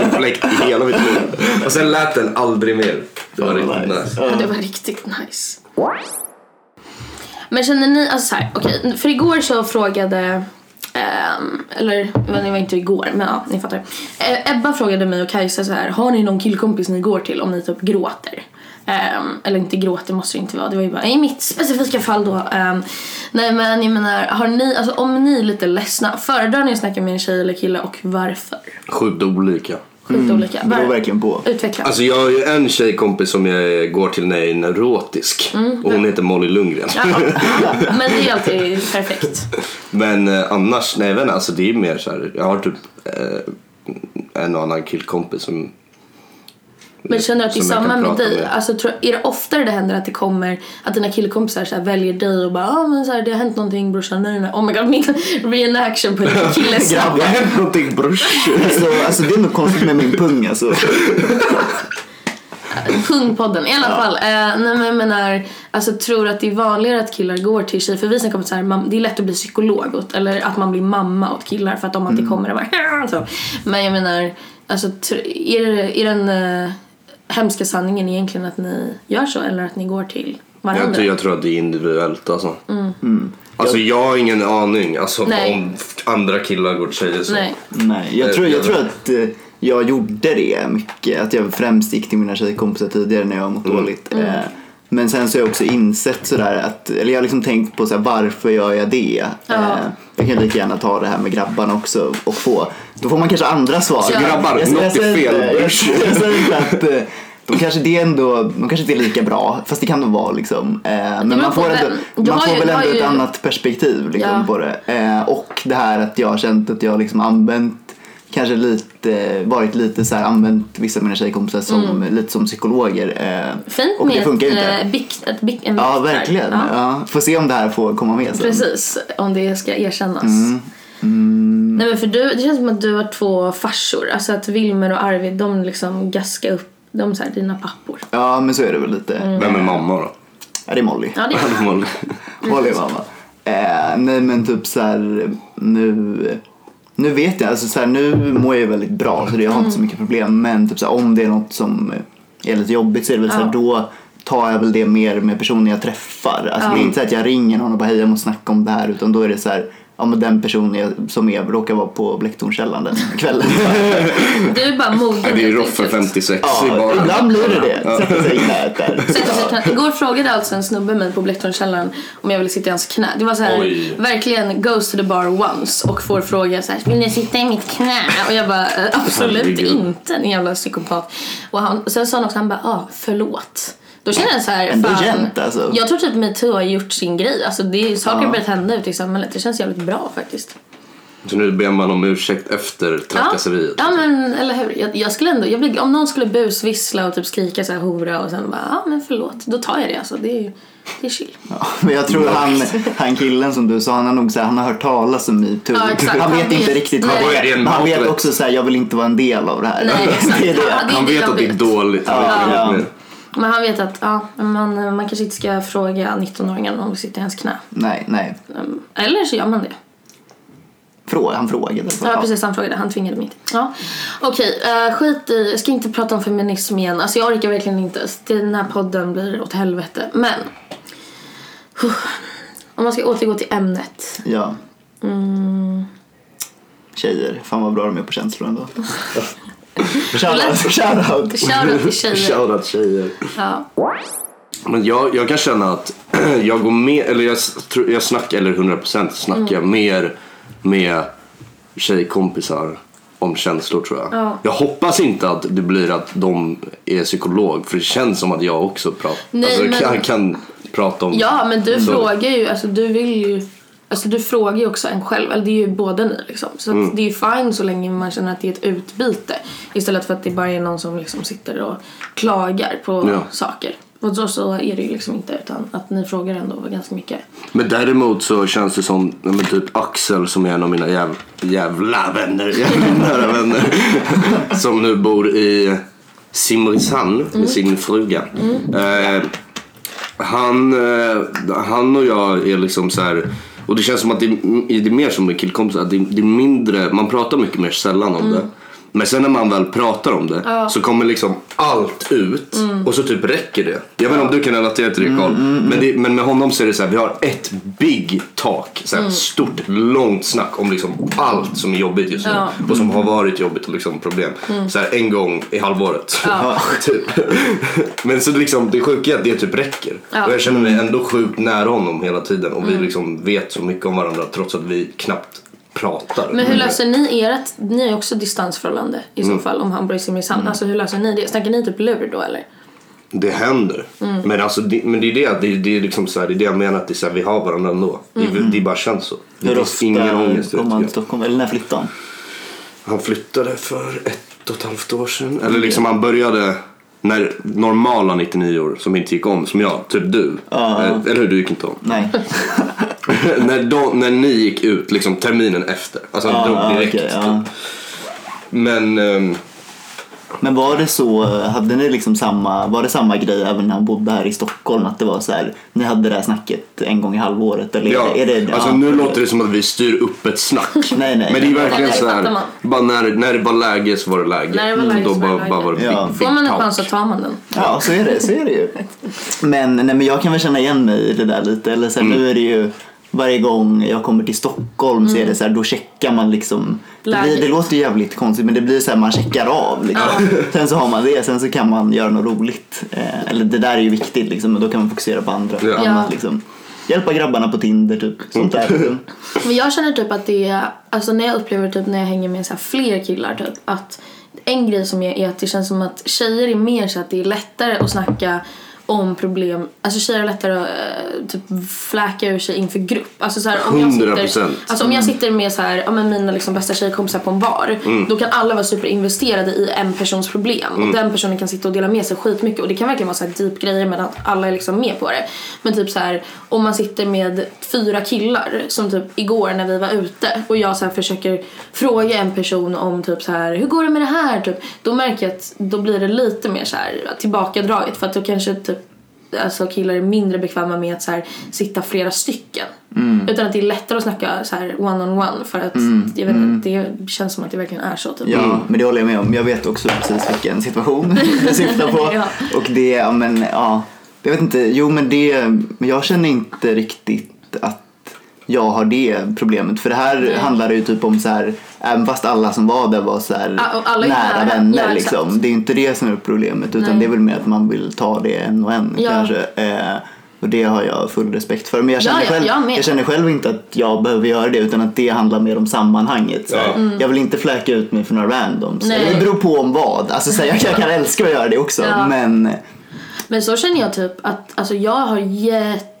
en fläkt i hela mitt liv. Och sen lät den aldrig mer. Det var riktigt nice. nice. Ja, det var riktigt nice. Men känner ni, alltså så här, okej, för igår så frågade ehm, eller det var inte igår, men ja, ni fattar. Eh, Ebba frågade mig och Kajsa så här, har ni någon killkompis ni går till om ni typ gråter? Ehm, eller inte gråter måste det inte vara, det var ju bara i mitt specifika fall då. Ehm, nej men jag menar, har ni, alltså om ni är lite ledsna, föredrar ni att snacka med en tjej eller kille och varför? Sjukt olika. Sjukt olika. Det beror verkligen på. Utveckla. Alltså jag har ju en tjejkompis som jag går till när jag är neurotisk. Och hon heter Molly Lundgren. Ja, men det är alltid perfekt. Men eh, annars, nej jag vet inte, alltså det är mer så här. Jag har typ eh, en och annan killkompis som Men känner du att det är som samma med dig? med. Alltså, tror, är det oftare det händer att det kommer att dina killkompisar så här, väljer dig och bara ah, men så här, det har hänt någonting brorsan, nej nej. Oh my god, min reenaction på en killes Det har hänt någonting brors. Alltså, alltså det är något konstigt med min pung alltså. Hundpodden i alla fall. Eh, nej men jag menar, alltså tror att det är vanligare att killar går till tjejer. För vi snackar om att så här, man, det är lätt att bli psykolog åt, eller att man blir mamma åt killar för att de alltid kommer och bara så. Men jag menar, alltså tr- är, det, är den uh, hemska sanningen egentligen att ni gör så eller att ni går till varandra? Jag, tror- jag tror att det är individuellt alltså. Alltså jag har ingen aning alltså, Nej. om andra killar går till tjejer så. Nej. Nej, jag tror, jag tror att eh, jag gjorde det mycket. Att jag främst gick till mina tjejkompisar tidigare när jag mått dåligt. Eh, Men sen så har jag också insett sådär att, eller jag har liksom tänkt på såhär, varför gör jag det? Eh, Jag kan lika gärna ta det här med grabbarna också och få, då får man kanske andra svar. Så grabbar, jag, något är fel. Jag, jag säger inte att eh, de kanske, det är ändå, de kanske inte är lika bra, fast det kan de vara liksom. Eh, Men beror man får, ändå, man får ju- väl ändå ett ju- annat perspektiv liksom, Ja. på det. Eh, Och det här att jag har känt att jag liksom använt kanske lite, varit lite så här, använt vissa av mina tjejkompisar som, lite som psykologer. eh, Fint och det med funkar ju ett, inte. eh, bikt, ett bikt, en Ja, bikt där. verkligen. Ja. Ja. Får se om det här får komma med sen. Precis, om det ska erkännas. Mm. Nej men för du, det känns som att du har två farsor. Alltså att Wilmer och Arvid, de liksom gaskar upp, de är så här, dina pappor. Ja, men så är det väl lite. Vem är mamma då? Ja, det är Molly. Ja, det är Molly. Molly är mamma. Eh, nej men typ så här nu, nu vet jag, alltså så här, nu mår jag ju väldigt bra så det, jag har inte så mycket problem. Men typ så här, om det är något som är lite jobbigt så är det väl så här, Ja. då tar jag väl det mer med personen jag träffar. Alltså det är inte så att jag ringer någon och bara hej jag måste snacka om det här utan då är det så här Ja men den personen jag, som är, råkar vara på Blecktornskällan den kvällen. Du är bara mogen. Ja, det är Roffe enkelt. 56 i ja, baren. ibland blir det det. Sätter sig i knät där. I. Igår frågade alltså en snubbe mig på Blecktornskällaren om jag ville sitta i hans knä. Det var så här, Oj. verkligen goes to the bar once och får fråga så här, vill ni sitta i mitt knä? Och jag bara, "Eh, absolut Herregud. inte, en jävla psykopat. Och han, sen sa han också, han bara, ah, förlåt. Då känner jag så här, Ändå fan, gent, alltså. jag tror typ metoo har gjort sin grej. Alltså det är, saker har Ja. börjat hända ute i samhället. Det känns jävligt bra faktiskt. Så nu ber man om ursäkt efter trakasseriet. Ja, ja men eller hur. Jag, jag skulle ändå, jag blir, om någon skulle busvissla och typ skrika så här hora och sen bara, ja men förlåt. Då tar jag det alltså. Det är, det är chill. Ja, men jag tror han, han killen som du sa, han har nog så här, han har hört talas om metoo. Ja, exakt. han vet Han inte riktigt vad det Är Men han vet också så här, jag vill inte vara en del av det här. Nej, exakt. det är det. Han vet att det är dåligt. Han Ja. Men han vet att ja, man, man kanske inte ska fråga 19-åringen om vi sitter i hans knä. Nej, nej. Um, Eller så gör man det. Fråga, han frågade. Ja, precis. Han frågade. Han tvingade mig inte. Ja. Okej, eh, skit i... Jag ska inte prata om feminism igen. Alltså jag orkar verkligen inte. Den här podden blir åt helvete. Men... Huh. Om man ska återgå till ämnet. Ja. Mm. Tjejer, fan vad bra de är på känslor ändå. Shoutout, shoutout. Shoutout till tjejer. Shoutout tjejer. Ja. Men jag, jag kan känna att jag går med, eller jag, jag snackar, eller 100% snackar Mm. mer med tjejkompisar om känslor tror jag. Ja. Jag hoppas inte att det blir att de är psykolog för det känns som att jag också pratar, Nej, alltså, men- kan, kan prata om Ja, men du Så. frågar ju, alltså du vill ju Alltså du frågar ju också en själv, eller det är ju båda ni liksom. Så Mm. det är ju fine så länge man känner att det är ett utbyte. Istället för att det bara är någon som liksom sitter och klagar på Ja. saker. Och så, så är det ju liksom inte utan att ni frågar ändå ganska mycket. Men däremot så känns det som men typ Axel som är en av mina jäv, jävla vänner, jävla nära vänner. som nu bor i Simrishamn med sin fruga. Eh, han, eh, han och jag är liksom så här. Och det känns som att det, är- det är mer som med killkompisar. att Det, det är mindre, man pratar mycket mer sällan om det. Men sen när man väl pratar om det så kommer liksom allt ut och så typ räcker det. Jag vet inte om du kan relatera till det Carl. Men, det, men med honom så är det så här, vi har ett big talk. Så här, Stort, långt snack om liksom allt som är jobbigt just nu. Ja. Och som har varit jobbigt och liksom problem. Så här, en gång i halvåret. typ. Men så liksom, det sjuka är att det typ räcker. Ja. Och jag känner mig ändå sjukt nära honom hela tiden. Och vi liksom vet så mycket om varandra trots att vi knappt pratar. Men hur löser ni ert, ni är också distansförhållande i Mm. så fall om han bor i Simrishamn. Alltså hur löser ni det? Snackar ni typ lur då eller? Det händer. Mm. Men, alltså, det, men det är det, det, är- det är liksom så här, det är det jag menar att det är så här, vi har varandra ändå. Mm. Det, det bara känns så. Det Hur ofta ingen ångest. kom han till Stockholm? Eller när flyttade han? Han flyttade för ett och ett halvt år sedan. Eller liksom han började när normala 99 år som inte gick om som jag, typ du. Eh, Eller hur, du gick inte om. Nej. när, de, när ni gick ut liksom terminen efter. Alltså han Ja, drog ja, direkt. ja. typ. Men, ehm, Men var det så, hade ni liksom samma, var det samma grej även när han bodde här i Stockholm? Att det var så här, ni hade det här snacket en gång i halvåret? Eller Ja, är det, alltså ja. nu låter det som att vi styr upp ett snack. Nej, nej. Men det är verkligen så här, bara när, när det var läge så var det läge. När det var läge Då var det bara, var det Ja. big Får man en chans så tar man den. Ja, så är det, så är det ju. Men, nej, men jag kan väl känna igen mig i det där lite. Eller så här, Mm. Nu är det ju varje gång jag kommer till Stockholm så är det så här, då checkar man liksom. Det, blir, det låter ju jävligt konstigt men det blir så här, man checkar av liksom. Sen så har man det, sen så kan man göra något roligt. Eh, eller det där är ju viktigt liksom och då kan man fokusera på andra. Ja. Annat, Ja. liksom. Hjälpa grabbarna på Tinder typ. Sånt där. Liksom. Men jag känner typ att det är, alltså när jag upplever typ när jag hänger med så här fler killar typ att en grej som är, är att det känns som att tjejer är mer så att det är lättare att snacka om problem, alltså tjejer är lättare att eh, typ fläka ur sig inför grupp. Alltså så här, om jag sitter, 100%. alltså om jag sitter med så här, ja, men mina liksom bästa tjejkompisar på en bar, då kan alla vara superinvesterade i en persons problem och den personen kan sitta och dela med sig skitmycket och det kan verkligen vara så här deep grejer men att alla är liksom med på det. Men typ så här, om man sitter med fyra killar som typ igår när vi var ute och jag så här försöker fråga en person om typ så här hur går det med det här typ, då märker jag att då blir det lite mer så här tillbakadraget för att då kanske typ alltså killar är mindre bekväma med att så här, sitta flera stycken. Utan att det är lättare att snacka så här one on one för att jag vet, inte, det känns som att det verkligen är så. Typ. Ja, men det håller jag med om. Jag vet också precis vilken situation du syftar på. Ja. Och det, ja men ja. Jag vet inte, jo men det, men jag känner inte riktigt att jag har det problemet. För det här Nej. handlar ju typ om så här, även fast alla som var där var så här nära nära. vänner Ja, liksom. Det är inte det som är problemet utan Nej. det är väl mer att man vill ta det en och en Ja. kanske. Eh, och det har jag full respekt för. Men jag Ja, känner, ja, själv, jag jag känner själv inte att jag behöver göra det utan att det handlar mer om sammanhanget. Så. Ja. Jag vill inte fläka ut mig för några randoms. Nej. Det beror på om vad. Alltså, så här, jag, jag kan älska att göra det också Ja. men Men så känner jag typ att alltså jag har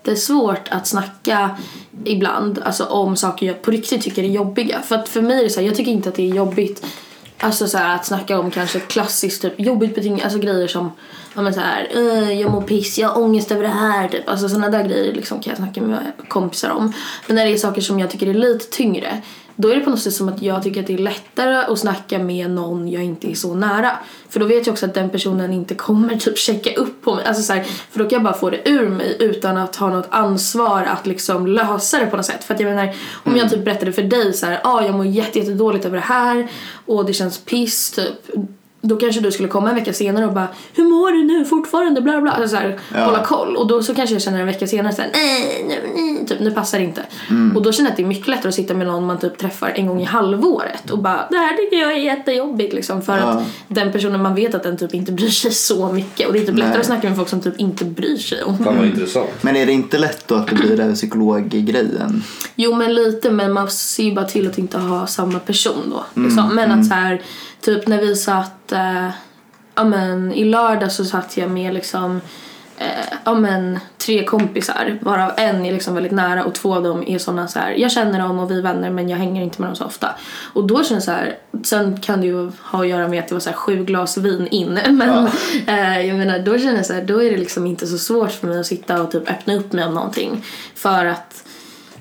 jättesvårt att snacka ibland alltså om saker jag på riktigt tycker är jobbiga. För att för mig är det så här, jag tycker inte att det är jobbigt Alltså så här, att snacka om kanske klassiskt typ jobbigt beting, alltså grejer som ja, men så här, jag mår piss, jag har ångest över det här typ. Alltså sådana där grejer liksom kan jag snacka med kompisar om. Men när det är saker som jag tycker är lite tyngre då är det på något sätt som att jag tycker att det är lättare att snacka med någon jag inte är så nära. För då vet jag också att den personen inte kommer typ checka upp på mig. Alltså så här, för då kan jag bara få det ur mig utan att ha något ansvar att liksom lösa det på något sätt. För att jag menar, om jag typ berättade för dig så här, ah, jag mår jätte, jättedåligt över det här och det känns piss typ. Då kanske du skulle komma en vecka senare och bara Hur mår du nu fortfarande? Bla bla. Alltså så här, Ja. hålla koll. Och då så kanske jag känner en vecka senare såhär nej, nej, nej, typ nu passar det inte. Och då känner jag att det är mycket lättare att sitta med någon man typ träffar en gång i halvåret och bara det här tycker jag är jättejobbigt liksom. För Ja. att den personen man vet att den typ inte bryr sig så mycket. Och det är typ lättare Nej. att snacka med folk som typ inte bryr sig om. Fan vad intressant. Men är det inte lätt då att det blir den psykologgrejen? Jo men lite men man ser ju bara till att inte ha samma person då. Liksom. Mm, Men att så här, typ när vi satt, eh, ja men i lördag så satt jag med liksom eh, ja men tre kompisar varav en är liksom väldigt nära och två av dem är såna så här jag känner dem och vi är vänner men jag hänger inte med dem så ofta. Och då känns det så här, sen kan det ju ha att göra med att det var så här sju glas vin inne men eh, jag menar då känner jag så här, då är det liksom inte så svårt för mig att sitta och typ öppna upp mig om någonting för att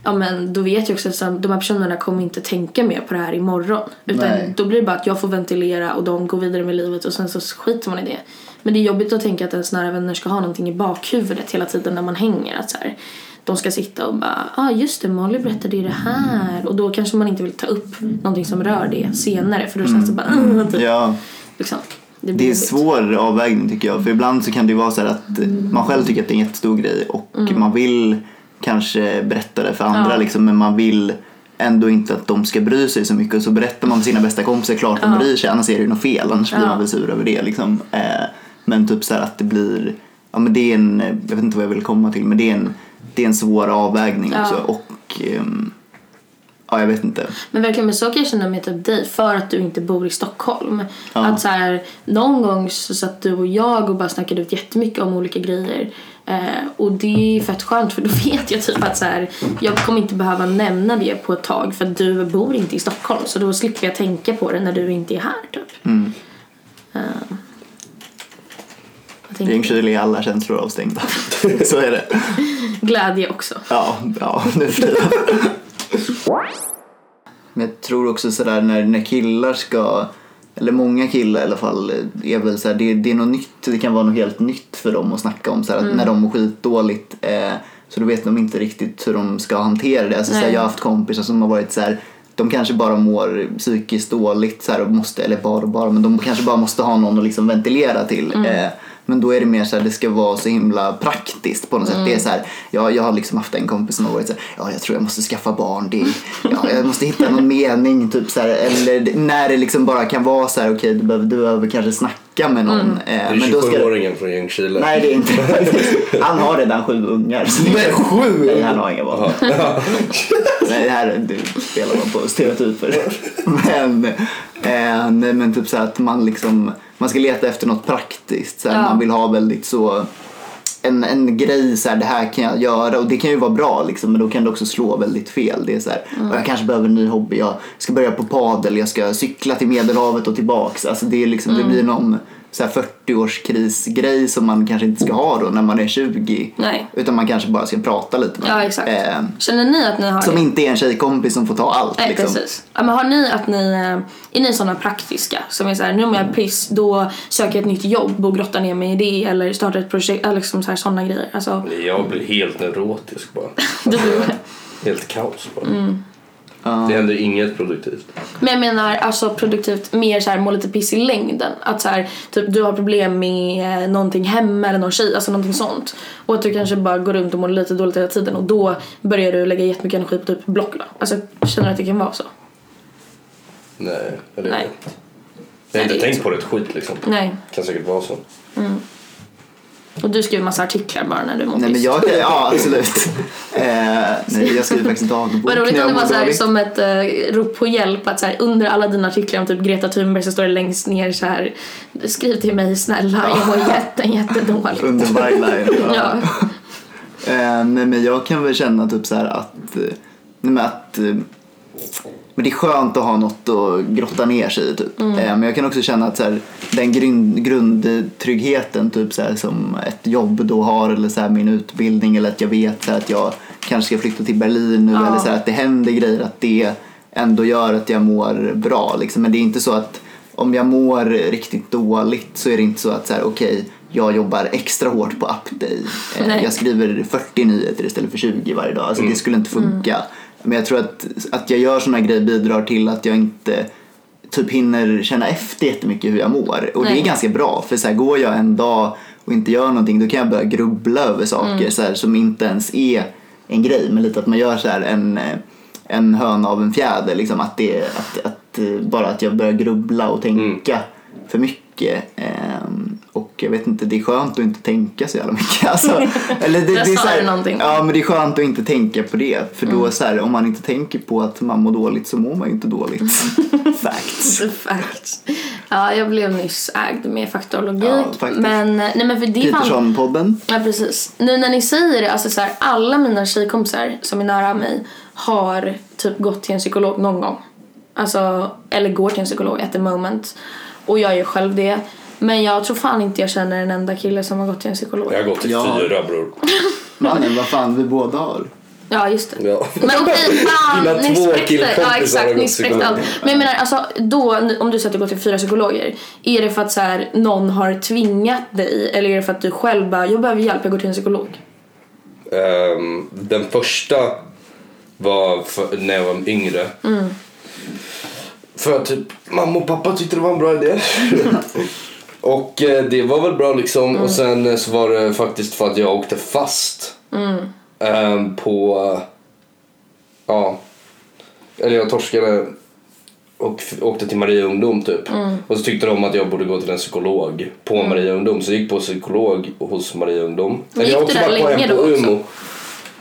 ja men då vet jag också att de här personerna kommer inte tänka mer på det här imorgon. Utan Nej. då blir det bara att jag får ventilera och de går vidare med livet och sen så skiter man i det. Men det är jobbigt att tänka att ens nära vänner ska ha någonting i bakhuvudet hela tiden när man hänger. Att så här, de ska sitta och bara, ja ah, just det Molly berättade ju det här. Och då kanske man inte vill ta upp någonting som rör det senare för då känns det bara, "Ugh", typ. Ja, liksom. Det, det är jobbigt. svår avvägning tycker jag. För ibland så kan det ju vara så här att man själv tycker att det är en jättestor grej och man vill kanske berätta det för andra. Ja. liksom, men man vill ändå inte att de ska bry sig så mycket så berättar man för sina bästa kompisar klart de Ja. bryr sig annars är det ju något fel annars blir man väl sur över det liksom. Eh, men typ så här att det blir, ja men det är en, jag vet inte vad jag vill komma till men det är en, det är en svår avvägning Ja. också och ehm, ja jag vet inte. Men verkligen, men så kan jag känna med typ dig för att du inte bor i Stockholm. Ja. Att så här, någon gång så satt du och jag och bara snackade ut jättemycket om olika grejer. Eh, och det är fett skönt för då vet jag typ att så här, jag kommer inte behöva nämna det på ett tag för att du bor inte i Stockholm. Så då slipper jag tänka på det när du inte är här typ. Mm. Eh? Ljungskile är alla känslor avstängda. så är det. Glädje också. Ja, ja nu för tiden. Men jag tror också sådär när, när killar ska eller många killar i alla fall, är väl så här, det, det är något nytt, det kan vara något helt nytt för dem att snacka om så här, att när de mår skitdåligt eh, så då vet de inte riktigt hur de ska hantera det. Alltså, så här, jag har haft kompisar som har varit så här, de kanske bara mår psykiskt dåligt så här, och måste, eller bara och bara, men de kanske bara måste ha någon att liksom ventilera till. Eh, men då är det mer så här, det ska vara så himla praktiskt på något sätt. Det är så här, jag, jag har liksom haft en kompis som har varit så här, ja jag tror jag måste skaffa barn, det är, ja, jag måste hitta någon mening typ så här, eller när det liksom bara kan vara så här, okej du, behöver, du behöver kanske snacka med någon. Eh, Det är men då ska det, 27-åringen från Ljungskile. nej det är inte Han har redan sju ungar. så Men sju? Nej, han har inga barn. Ja. Nej, det här det spelar man på stereotyper. Men, eh, nej, men typ så att man liksom, man ska leta efter något praktiskt. Så Ja. Man vill ha väldigt så, en, en grej så här, det här kan jag göra och det kan ju vara bra liksom, men då kan det också slå väldigt fel. Det är så här, "Och jag kanske behöver en ny hobby, jag ska börja på padel, jag ska cykla till Medelhavet och tillbaks. Alltså det, är liksom, det blir någon 40-årskrisgrej som man kanske inte ska ha då när man är 20. Nej. Utan man kanske bara ska prata lite med Ja, exakt. Eh, Känner ni att ni har som det? inte är en tjejkompis som får ta allt. Nej, liksom. precis. Ja, men har ni att ni, eh, är ni sådana praktiska som är så här, nu mår jag piss, då söker jag ett nytt jobb och grottar ner mig i det eller startar ett projekt, eller liksom så här, sådana grejer. Alltså, Jag blir helt neurotisk bara. Helt kaos bara. Mm. Det händer inget produktivt. men jag menar alltså produktivt mer så här, må lite piss i längden. Att så här, typ du har problem med eh, någonting hemma eller någon tjej, alltså någonting sånt. Och att du kanske bara går runt och mår lite dåligt hela tiden och då börjar du lägga jättemycket energi på typ block då. Alltså känner du att det kan vara så? Nej, eller jag Nej. Jag har inte det tänkt på det ett skit liksom. Nej. Kan säkert vara så. Och du skriver massa artiklar bara när du mår Nej men jag ja absolut. Eh, nej, jag skriver faktiskt dagbok Vad roligt om det var så här, som ett uh, rop på hjälp att så här, under alla dina artiklar om typ Greta Thunberg så står det längst ner så här skriv till mig snälla jag mår jätte, jättedåligt. Under byline. Ja. Eh, nej men jag kan väl känna typ så här att, eh, nej men att eh, men det är skönt att ha något att grotta ner sig i typ. Mm. Eh, men jag kan också känna att så här, den grund, grundtryggheten typ så här, som ett jobb då har eller så här, min utbildning eller att jag vet så här, att jag kanske ska flytta till Berlin nu Ja. eller så här, att det händer grejer att det ändå gör att jag mår bra liksom. Men det är inte så att om jag mår riktigt dåligt så är det inte så att så här, okej jag jobbar extra hårt på upday. Eh, Nej. jag skriver 40 nyheter istället för 20 varje dag. Alltså det skulle inte funka. Men jag tror att, att jag gör såna grejer bidrar till att jag inte typ hinner känna efter jättemycket hur jag mår. Och det Nej. är ganska bra för så här, går jag en dag och inte gör någonting då kan jag börja grubbla över saker så här, som inte ens är en grej. Men lite att man gör så här en, en höna av en fjäder. Liksom, att det, att, att, eh, bara att jag börjar grubbla och tänka för mycket. Ehm, och jag vet inte, det är skönt att inte tänka så jävla mycket. Alltså, eller det, det är så här. Ja men det är skönt att inte tänka på det. För då så här, om man inte tänker på att man mår dåligt så mår man ju inte dåligt. Facts. Facts. Ja, jag blev nyss ägd med faktaologik. Ja, men, nej men för det. Peterson-podden. Ja precis. Nu när ni säger det, alltså så här, alla mina tjejkompisar som är nära mig har typ gått till en psykolog någon gång. Alltså, eller går till en psykolog at the moment. Och jag gör själv det. Men jag tror fan inte jag känner en enda kille som har gått till en psykolog. Jag har gått till Ja. fyra bror. Mannen, vad fan vi båda har. Ja, just det. Ja. Men okej, fan, Dina ni två spräckte. killkompisar Ja, har exakt, gått ni spräckte allt. Men jag menar, alltså, då, om du säger att du går till fyra psykologer, är det för att så här, någon har tvingat dig eller är det för att du själv bara, jag behöver hjälp, jag går till en psykolog? Ehm, den första var för, när jag var yngre. För att typ mamma och pappa tyckte det var en bra idé. och eh, det var väl bra liksom. Och sen eh, så var det faktiskt för att jag åkte fast. Ehm, på... eh, Ja. Eller jag torskade och åkte till Maria Ungdom typ. Och så tyckte de att jag borde gå till en psykolog på Maria Ungdom. Så jag gick på psykolog hos Maria Ungdom. Men jag gick du också där varit på en på.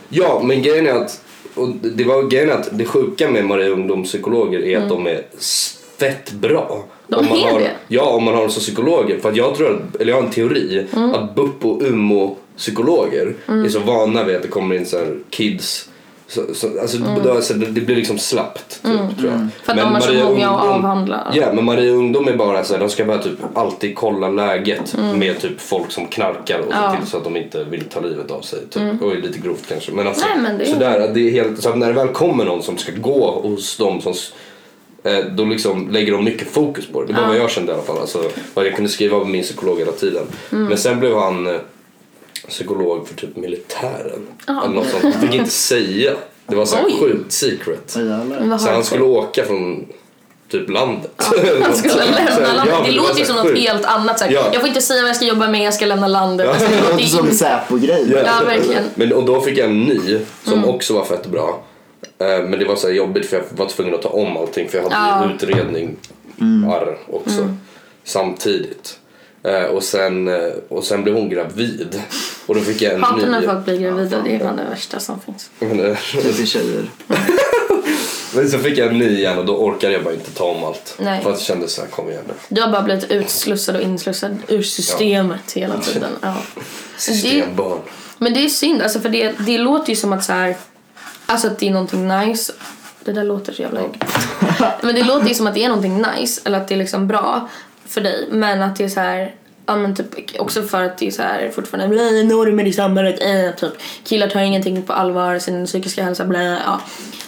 Ja, men grejen är att och det var grejen att det sjuka med Maria ungdomspsykologer är att de är fett bra. Mm. De Om man är har, det? Ja, om man har dem som psykologer. För jag tror, att, eller jag har en teori, Mm. att BUP och UMO psykologer är så vana vid att det kommer in så här kids så, så, alltså, då, alltså, det, det blir liksom slappt typ, tror jag. Mm. För att de har så många att avhandla. Ja, men Maria Ungdom är bara så här, de ska bara typ alltid kolla läget med typ folk som knarkar och Mm. Ja. till så att de inte vill ta livet av sig. Typ. Och är lite grovt kanske. Men alltså, Nej, men det är- sådär, det är helt, så när det väl kommer någon som ska gå hos dem som eh, då liksom lägger de mycket fokus på det. Det var vad jag kände i alla fall. Alltså, vad jag kunde skriva med min psykolog hela tiden. Mm. Men sen blev han eh, psykolog för typ militären. Eller något sånt. Han fick inte säga. Det var så här sjukt secret. Så han skulle åka från typ landet. Han skulle lämna landet. ja, det var låter ju som något helt annat. Så här, Ja. Jag får inte säga vad jag ska jobba med, jag ska lämna landet. Alltså, det Det låter som en Säpo-grej. Ja, verkligen. Men, och då fick jag en ny som Mm. också var fett bra. Eh, Men det var så här jobbigt för jag var tvungen att ta om allting för jag hade Ja. Mm. utredning arr också samtidigt. Eh, Och sen, eh, och sen blev hon gravid. Och då fick jag en Hatar när ny. folk blir gravida, det är fan det värsta som finns. Men, eh, Det är tjejer. Men så fick jag en ny igen och då orkade jag bara inte ta om allt. Nej. För att jag kände så här, kom igen nu. Du har bara blivit utslussad och inslussad ur systemet hela tiden. Ja. Det, Systembarn. men det är synd, alltså, för det, det låter ju som att så här, alltså att det är någonting nice. Det där låter så jävla äckligt. Men det låter ju som att det är någonting nice, eller att det är liksom bra för dig. Men att det är så här, ja men typ också för att det är så här fortfarande blä, normer i samhället, äh, typ killar tar ingenting på allvar, sin psykiska hälsa, blä, ja.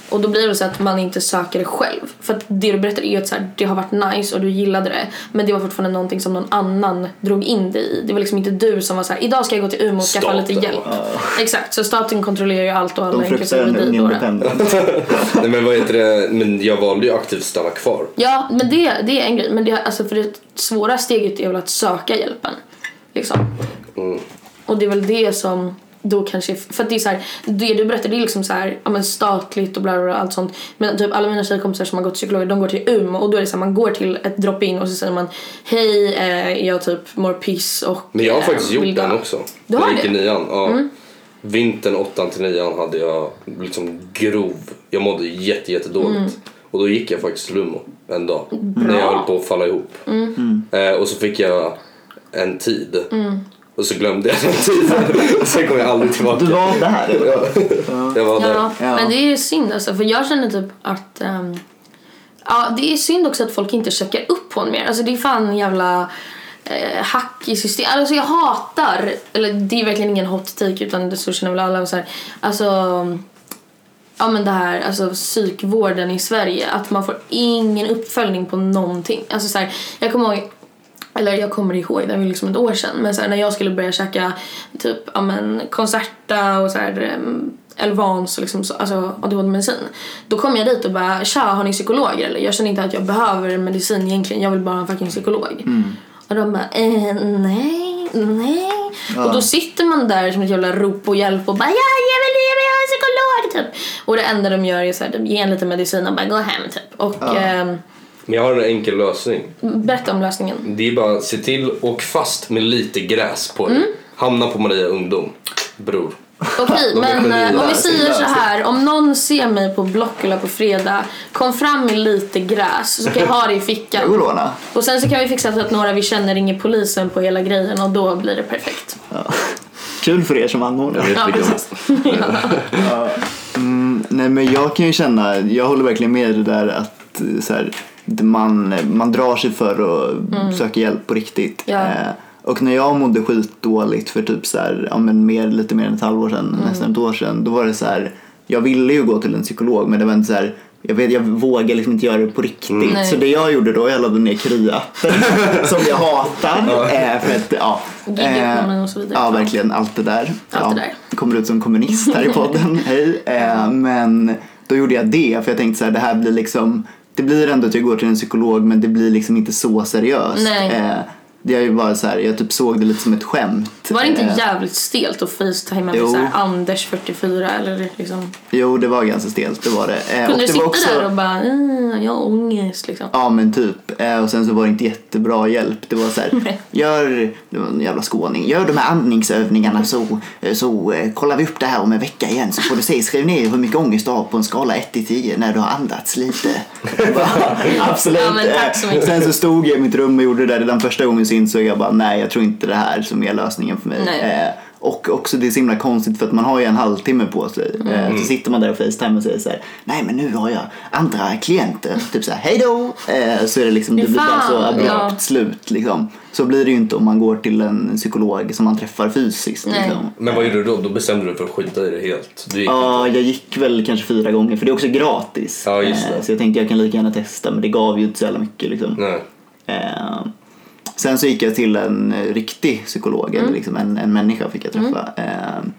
Och då blir det så att man inte söker det själv. För att det du berättar är ju att så här, det har varit nice och du gillade det. Men det var fortfarande någonting som någon annan drog in dig i. Det var liksom inte du som var så här: idag ska jag gå till Umeå och skaffa lite hjälp. Exakt, så staten kontrollerar ju allt och alla De fruktar en independent. Nej men vad heter det? Men jag valde ju aktivt att stanna kvar. Ja, men det, det är en grej. Men det, alltså för det svåra steget är väl att söka hjälpen. Liksom. Mm. Och det är väl det som då kanske... För att det är så här, det du berättar det är liksom så här, ja men statligt och bla bla bla allt sånt. Men typ alla mina tjejkompisar som har gått psykologer de går till Umeå och då är det så här, man går till ett drop-in och så säger man hej eh, jag typ mår piss och Men jag har eh, faktiskt gjort vill dö." den också. Du har jag gick i det? Mm. nian. Ja. Vintern 8 till 9 hade jag liksom grov, jag mådde jätte, jätte dåligt. Mm. Och då gick jag faktiskt till Lumo en dag. När jag höll på att falla ihop. Mm. Eh, och så fick jag en tid. Och så glömde jag den tiden. och sen kom jag aldrig tillbaka. Du var där eller? Jag var där. Ja, Ja. men det är synd alltså. För jag känner typ att... ehm, ja, det är synd också att folk inte checkar upp på en mer. Alltså det är fan jävla eh, hack i systemet. Alltså jag hatar, eller det är verkligen ingen hot take utan det så känner väl alla så här, Alltså... Ja men det här, alltså psykvården i Sverige. Att man får ingen uppföljning på någonting. Alltså så här, jag kommer ihåg eller jag kommer ihåg, det var liksom ett år sedan. Men så här, när jag skulle börja käka typ ja, men, Concerta och så här, um, Elvans och liksom så, alltså ADHD-medicin. Då kom jag dit och bara tja har ni psykologer eller? Jag känner inte att jag behöver medicin egentligen, jag vill bara ha en fucking psykolog. Och de bara eh, nej, nej. Och då sitter man där som ett jävla rop på hjälp och bara ja jag vill, jag vill ha en psykolog typ. Och det enda de gör är så här, de ger en lite medicin och bara gå hem typ. Och ehm, Men jag har en enkel lösning. berätta om lösningen. Det är bara se till och fast med lite gräs på Mm. dig. Hamna på Maria Ungdom. Bror. Okej, men eh, om vi säger så här. Om någon ser mig på Blockula på fredag, kom fram med lite gräs så kan jag ha det i Jag går fickan. låna. Och sen så kan vi fixa så att några vi känner ringer polisen på hela grejen och då blir det perfekt. Ja. Kul för er som anordnar. Ja, precis. Mm, nej men jag kan ju känna, jag håller verkligen med det där att eh, så här, man, man drar sig för att söka hjälp på riktigt. Ja. Eh, och när jag mådde skitdåligt för typ så här, ja, men mer, lite mer än ett halvår sedan, nästan ett år sedan, då var det så här, jag ville ju gå till en psykolog men det var inte så här jag, vet, jag vågar liksom inte göra det på riktigt. Nej. Så det jag gjorde då, jag laddade ner Kry-appen som jag hatar. eh, för att, ja, Gigekonomin och så vidare. Ja, verkligen. Allt det där. Allt ja, det där. Kommer ut som kommunist här i podden. Hej. Eh, men då gjorde jag det för jag tänkte så här, det här blir liksom det blir ändå att jag går till en psykolog men det blir liksom inte så seriöst. Eh, är ju bara så här, jag typ såg det lite som ett skämt. Var det inte Eh, jävligt stelt att facetima med så Anders 44 eller liksom? Jo, det var ganska stelt, det var det. Eh, Kunde och du det sitta också, där och bara "Mm, jag har ångest liksom? Ja men typ. Eh, och sen så var det inte jättebra hjälp. Det var så här, gör, det var en jävla skåning, gör de här andningsövningarna så, så kollar vi upp det här om en vecka igen så får du se, skriv ner hur mycket ångest du har på en skala 1 till 10 när du har andats lite. Jag Absolut. Ja, men tack så mycket. Sen så stod jag i mitt rum och gjorde det där redan första gången insåg jag bara nej jag tror inte det här som är lösningen för mig. Eh, Och också det är så himla konstigt för att man har ju en halvtimme på sig. Eh, så sitter man där och facetime och säger så här, nej men nu har jag andra klienter. Typ så här, hej då! Eh, så är det liksom, det blir bara så abrupt ja. slut liksom. Så blir det ju inte om man går till en psykolog som man träffar fysiskt. Liksom. Men vad gjorde du då? Då bestämde du för att skita i det helt? Du gick Ja, jag gick väl kanske fyra gånger för det är också gratis. Ja, just det. Eh, Så jag tänkte jag kan lika gärna testa men det gav ju inte så jävla mycket liksom. Nej. Sen så gick jag till en eh, riktig psykolog, Mm. eller liksom en, en människa fick jag träffa. Eh,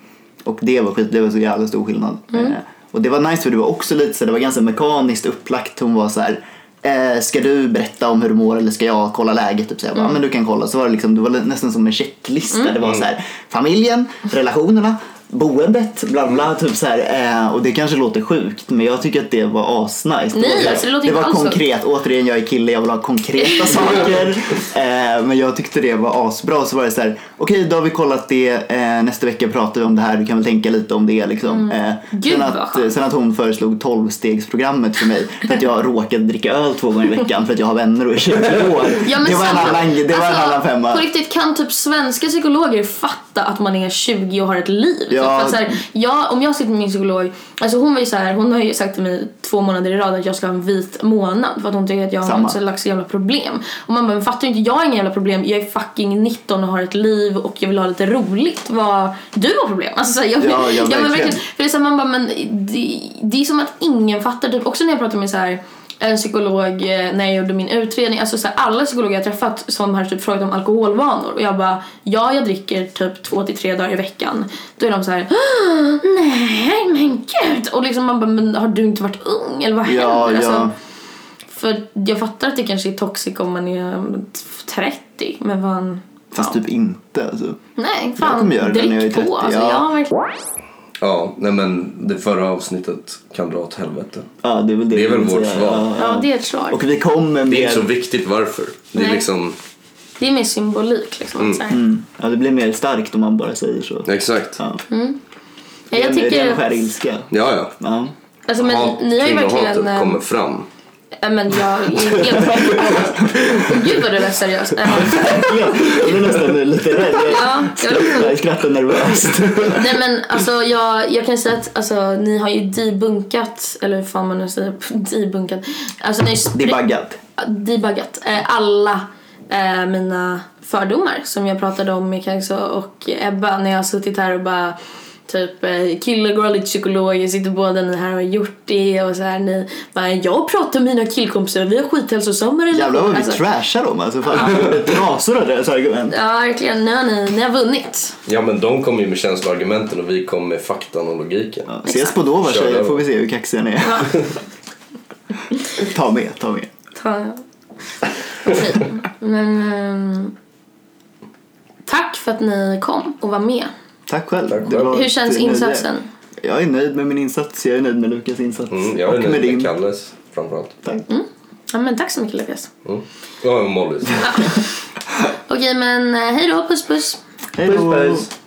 och det var skit, det var så jävla stor skillnad. Mm. Eh, och det var nice för det var också lite så det var ganska mekaniskt upplagt. Hon var så här. Eh, ska du berätta om hur du mår eller ska jag kolla läget? Typ så jag bara, Mm. "Ja, men du kan kolla. Så var det, liksom, det var nästan som en checklista. Det var så här, familjen, relationerna, boendet, bla bla. Typ så här, eh, och det kanske låter sjukt men jag tycker att det var asnice. Det Nej, var, alltså, det låter det inte var alls konkret. Återigen, jag är kille, jag vill ha konkreta saker. Eh, men jag tyckte det var asbra. Så var det så här, okej då har vi kollat det. Eh, nästa vecka pratar vi om det här. Du kan väl tänka lite om det liksom. Eh, Mm. Gud, sen, att, sen att hon föreslog 12-stegsprogrammet för mig. För att jag råkade dricka öl två gånger i veckan för att jag har vänner och är 20 år. Ja, det var en annan, det var en alltså, annan femma. På riktigt, kan typ svenska psykologer fatta att man är 20 och har ett liv? Ja. För att, så här, jag, om jag sitter med min psykolog, alltså hon var så här, hon har ju sagt till mig två månader i rad att jag ska ha en vit månad för att hon tycker att jag har Samma. ett slags jävla problem. Och man bara, men fattar inte, jag har inga jävla problem, jag är fucking 19 och har ett liv och jag vill ha lite roligt. Vad, du har problem. Alltså, så här, jag, Ja, ja, men verkligen. För det är så man bara, men det, det är som att ingen fattar. Typ, också när jag pratar med så här en psykolog eh, när jag gjorde min utredning. Alltså så här, alla psykologer jag träffat som har typ frågat om alkoholvanor och jag bara ja jag dricker typ två till tre dagar i veckan. Då är de så här "Ah, nej men gud och liksom man bara men har du inte varit ung eller vad händer? Ja, ja. Alltså, för jag fattar att det kanske är toxic om man är mm, 30 men vad Fast ja. typ inte. Alltså. Nej, Jag fan kommer göra det när jag är drick 30, på. Alltså, ja. jag. Ja, nej men det förra avsnittet kan dra åt helvete. Ja, det är väl det, Det är väl vårt säga. svar. Ja, Ja, det är ett svar. Och vi kommer Det är inte så viktigt varför. Det är Nej. liksom, Det är mer symbolik liksom. Så här. Mm, ja, det blir mer starkt om man bara säger så. exakt. Ja, Ja. Ja, jag tycker... Ren och skär ilska. ja. Ja. Alltså, men Hat, ni har ju verkligen... kommer fram. Men jag är helt... Gud vad du lät seriös. Eh, Jag blir nästan lite rädd. Jag, Ja, jag jag skrattar nervöst. Nej men alltså jag, jag kan säga att alltså, ni har ju debunkat, eller hur fan man nu säger, debunkat. Alltså ni baggat. debuggat eh, alla eh, mina fördomar som jag pratade om med Kajsa och Ebba när jag har suttit här och bara typ eh, kille går lite psykologer sitter båda ni här och har gjort det och så här ni bara jag pratar med mina killkompisar vi har skithälsosamma Jävlar vad relationer. vi Alltså, trashar dem alltså. Fan, trasor av deras argument. ja verkligen, nu har ni, ni har vunnit. Ja men de kommer ju med känsloargumenten och vi kommer med faktan och logiken. Ja, ses på Dova Kör tjejer då. får vi se hur kaxiga ni är. ta med, ta med. Ta... Okej, men ehm, tack för att ni kom och var med. Tack själv. Tack själv. Hur känns insatsen? Jag är nöjd med min insats. Jag är nöjd med Lukas insats. Mm, jag är och med nöjd din. med Kalles framförallt. Tack. Ja, men tack så mycket Lukas. Mm. Ja, och Mollys. Okej, men eh, hej då, puss puss. Hej då. Puss, puss.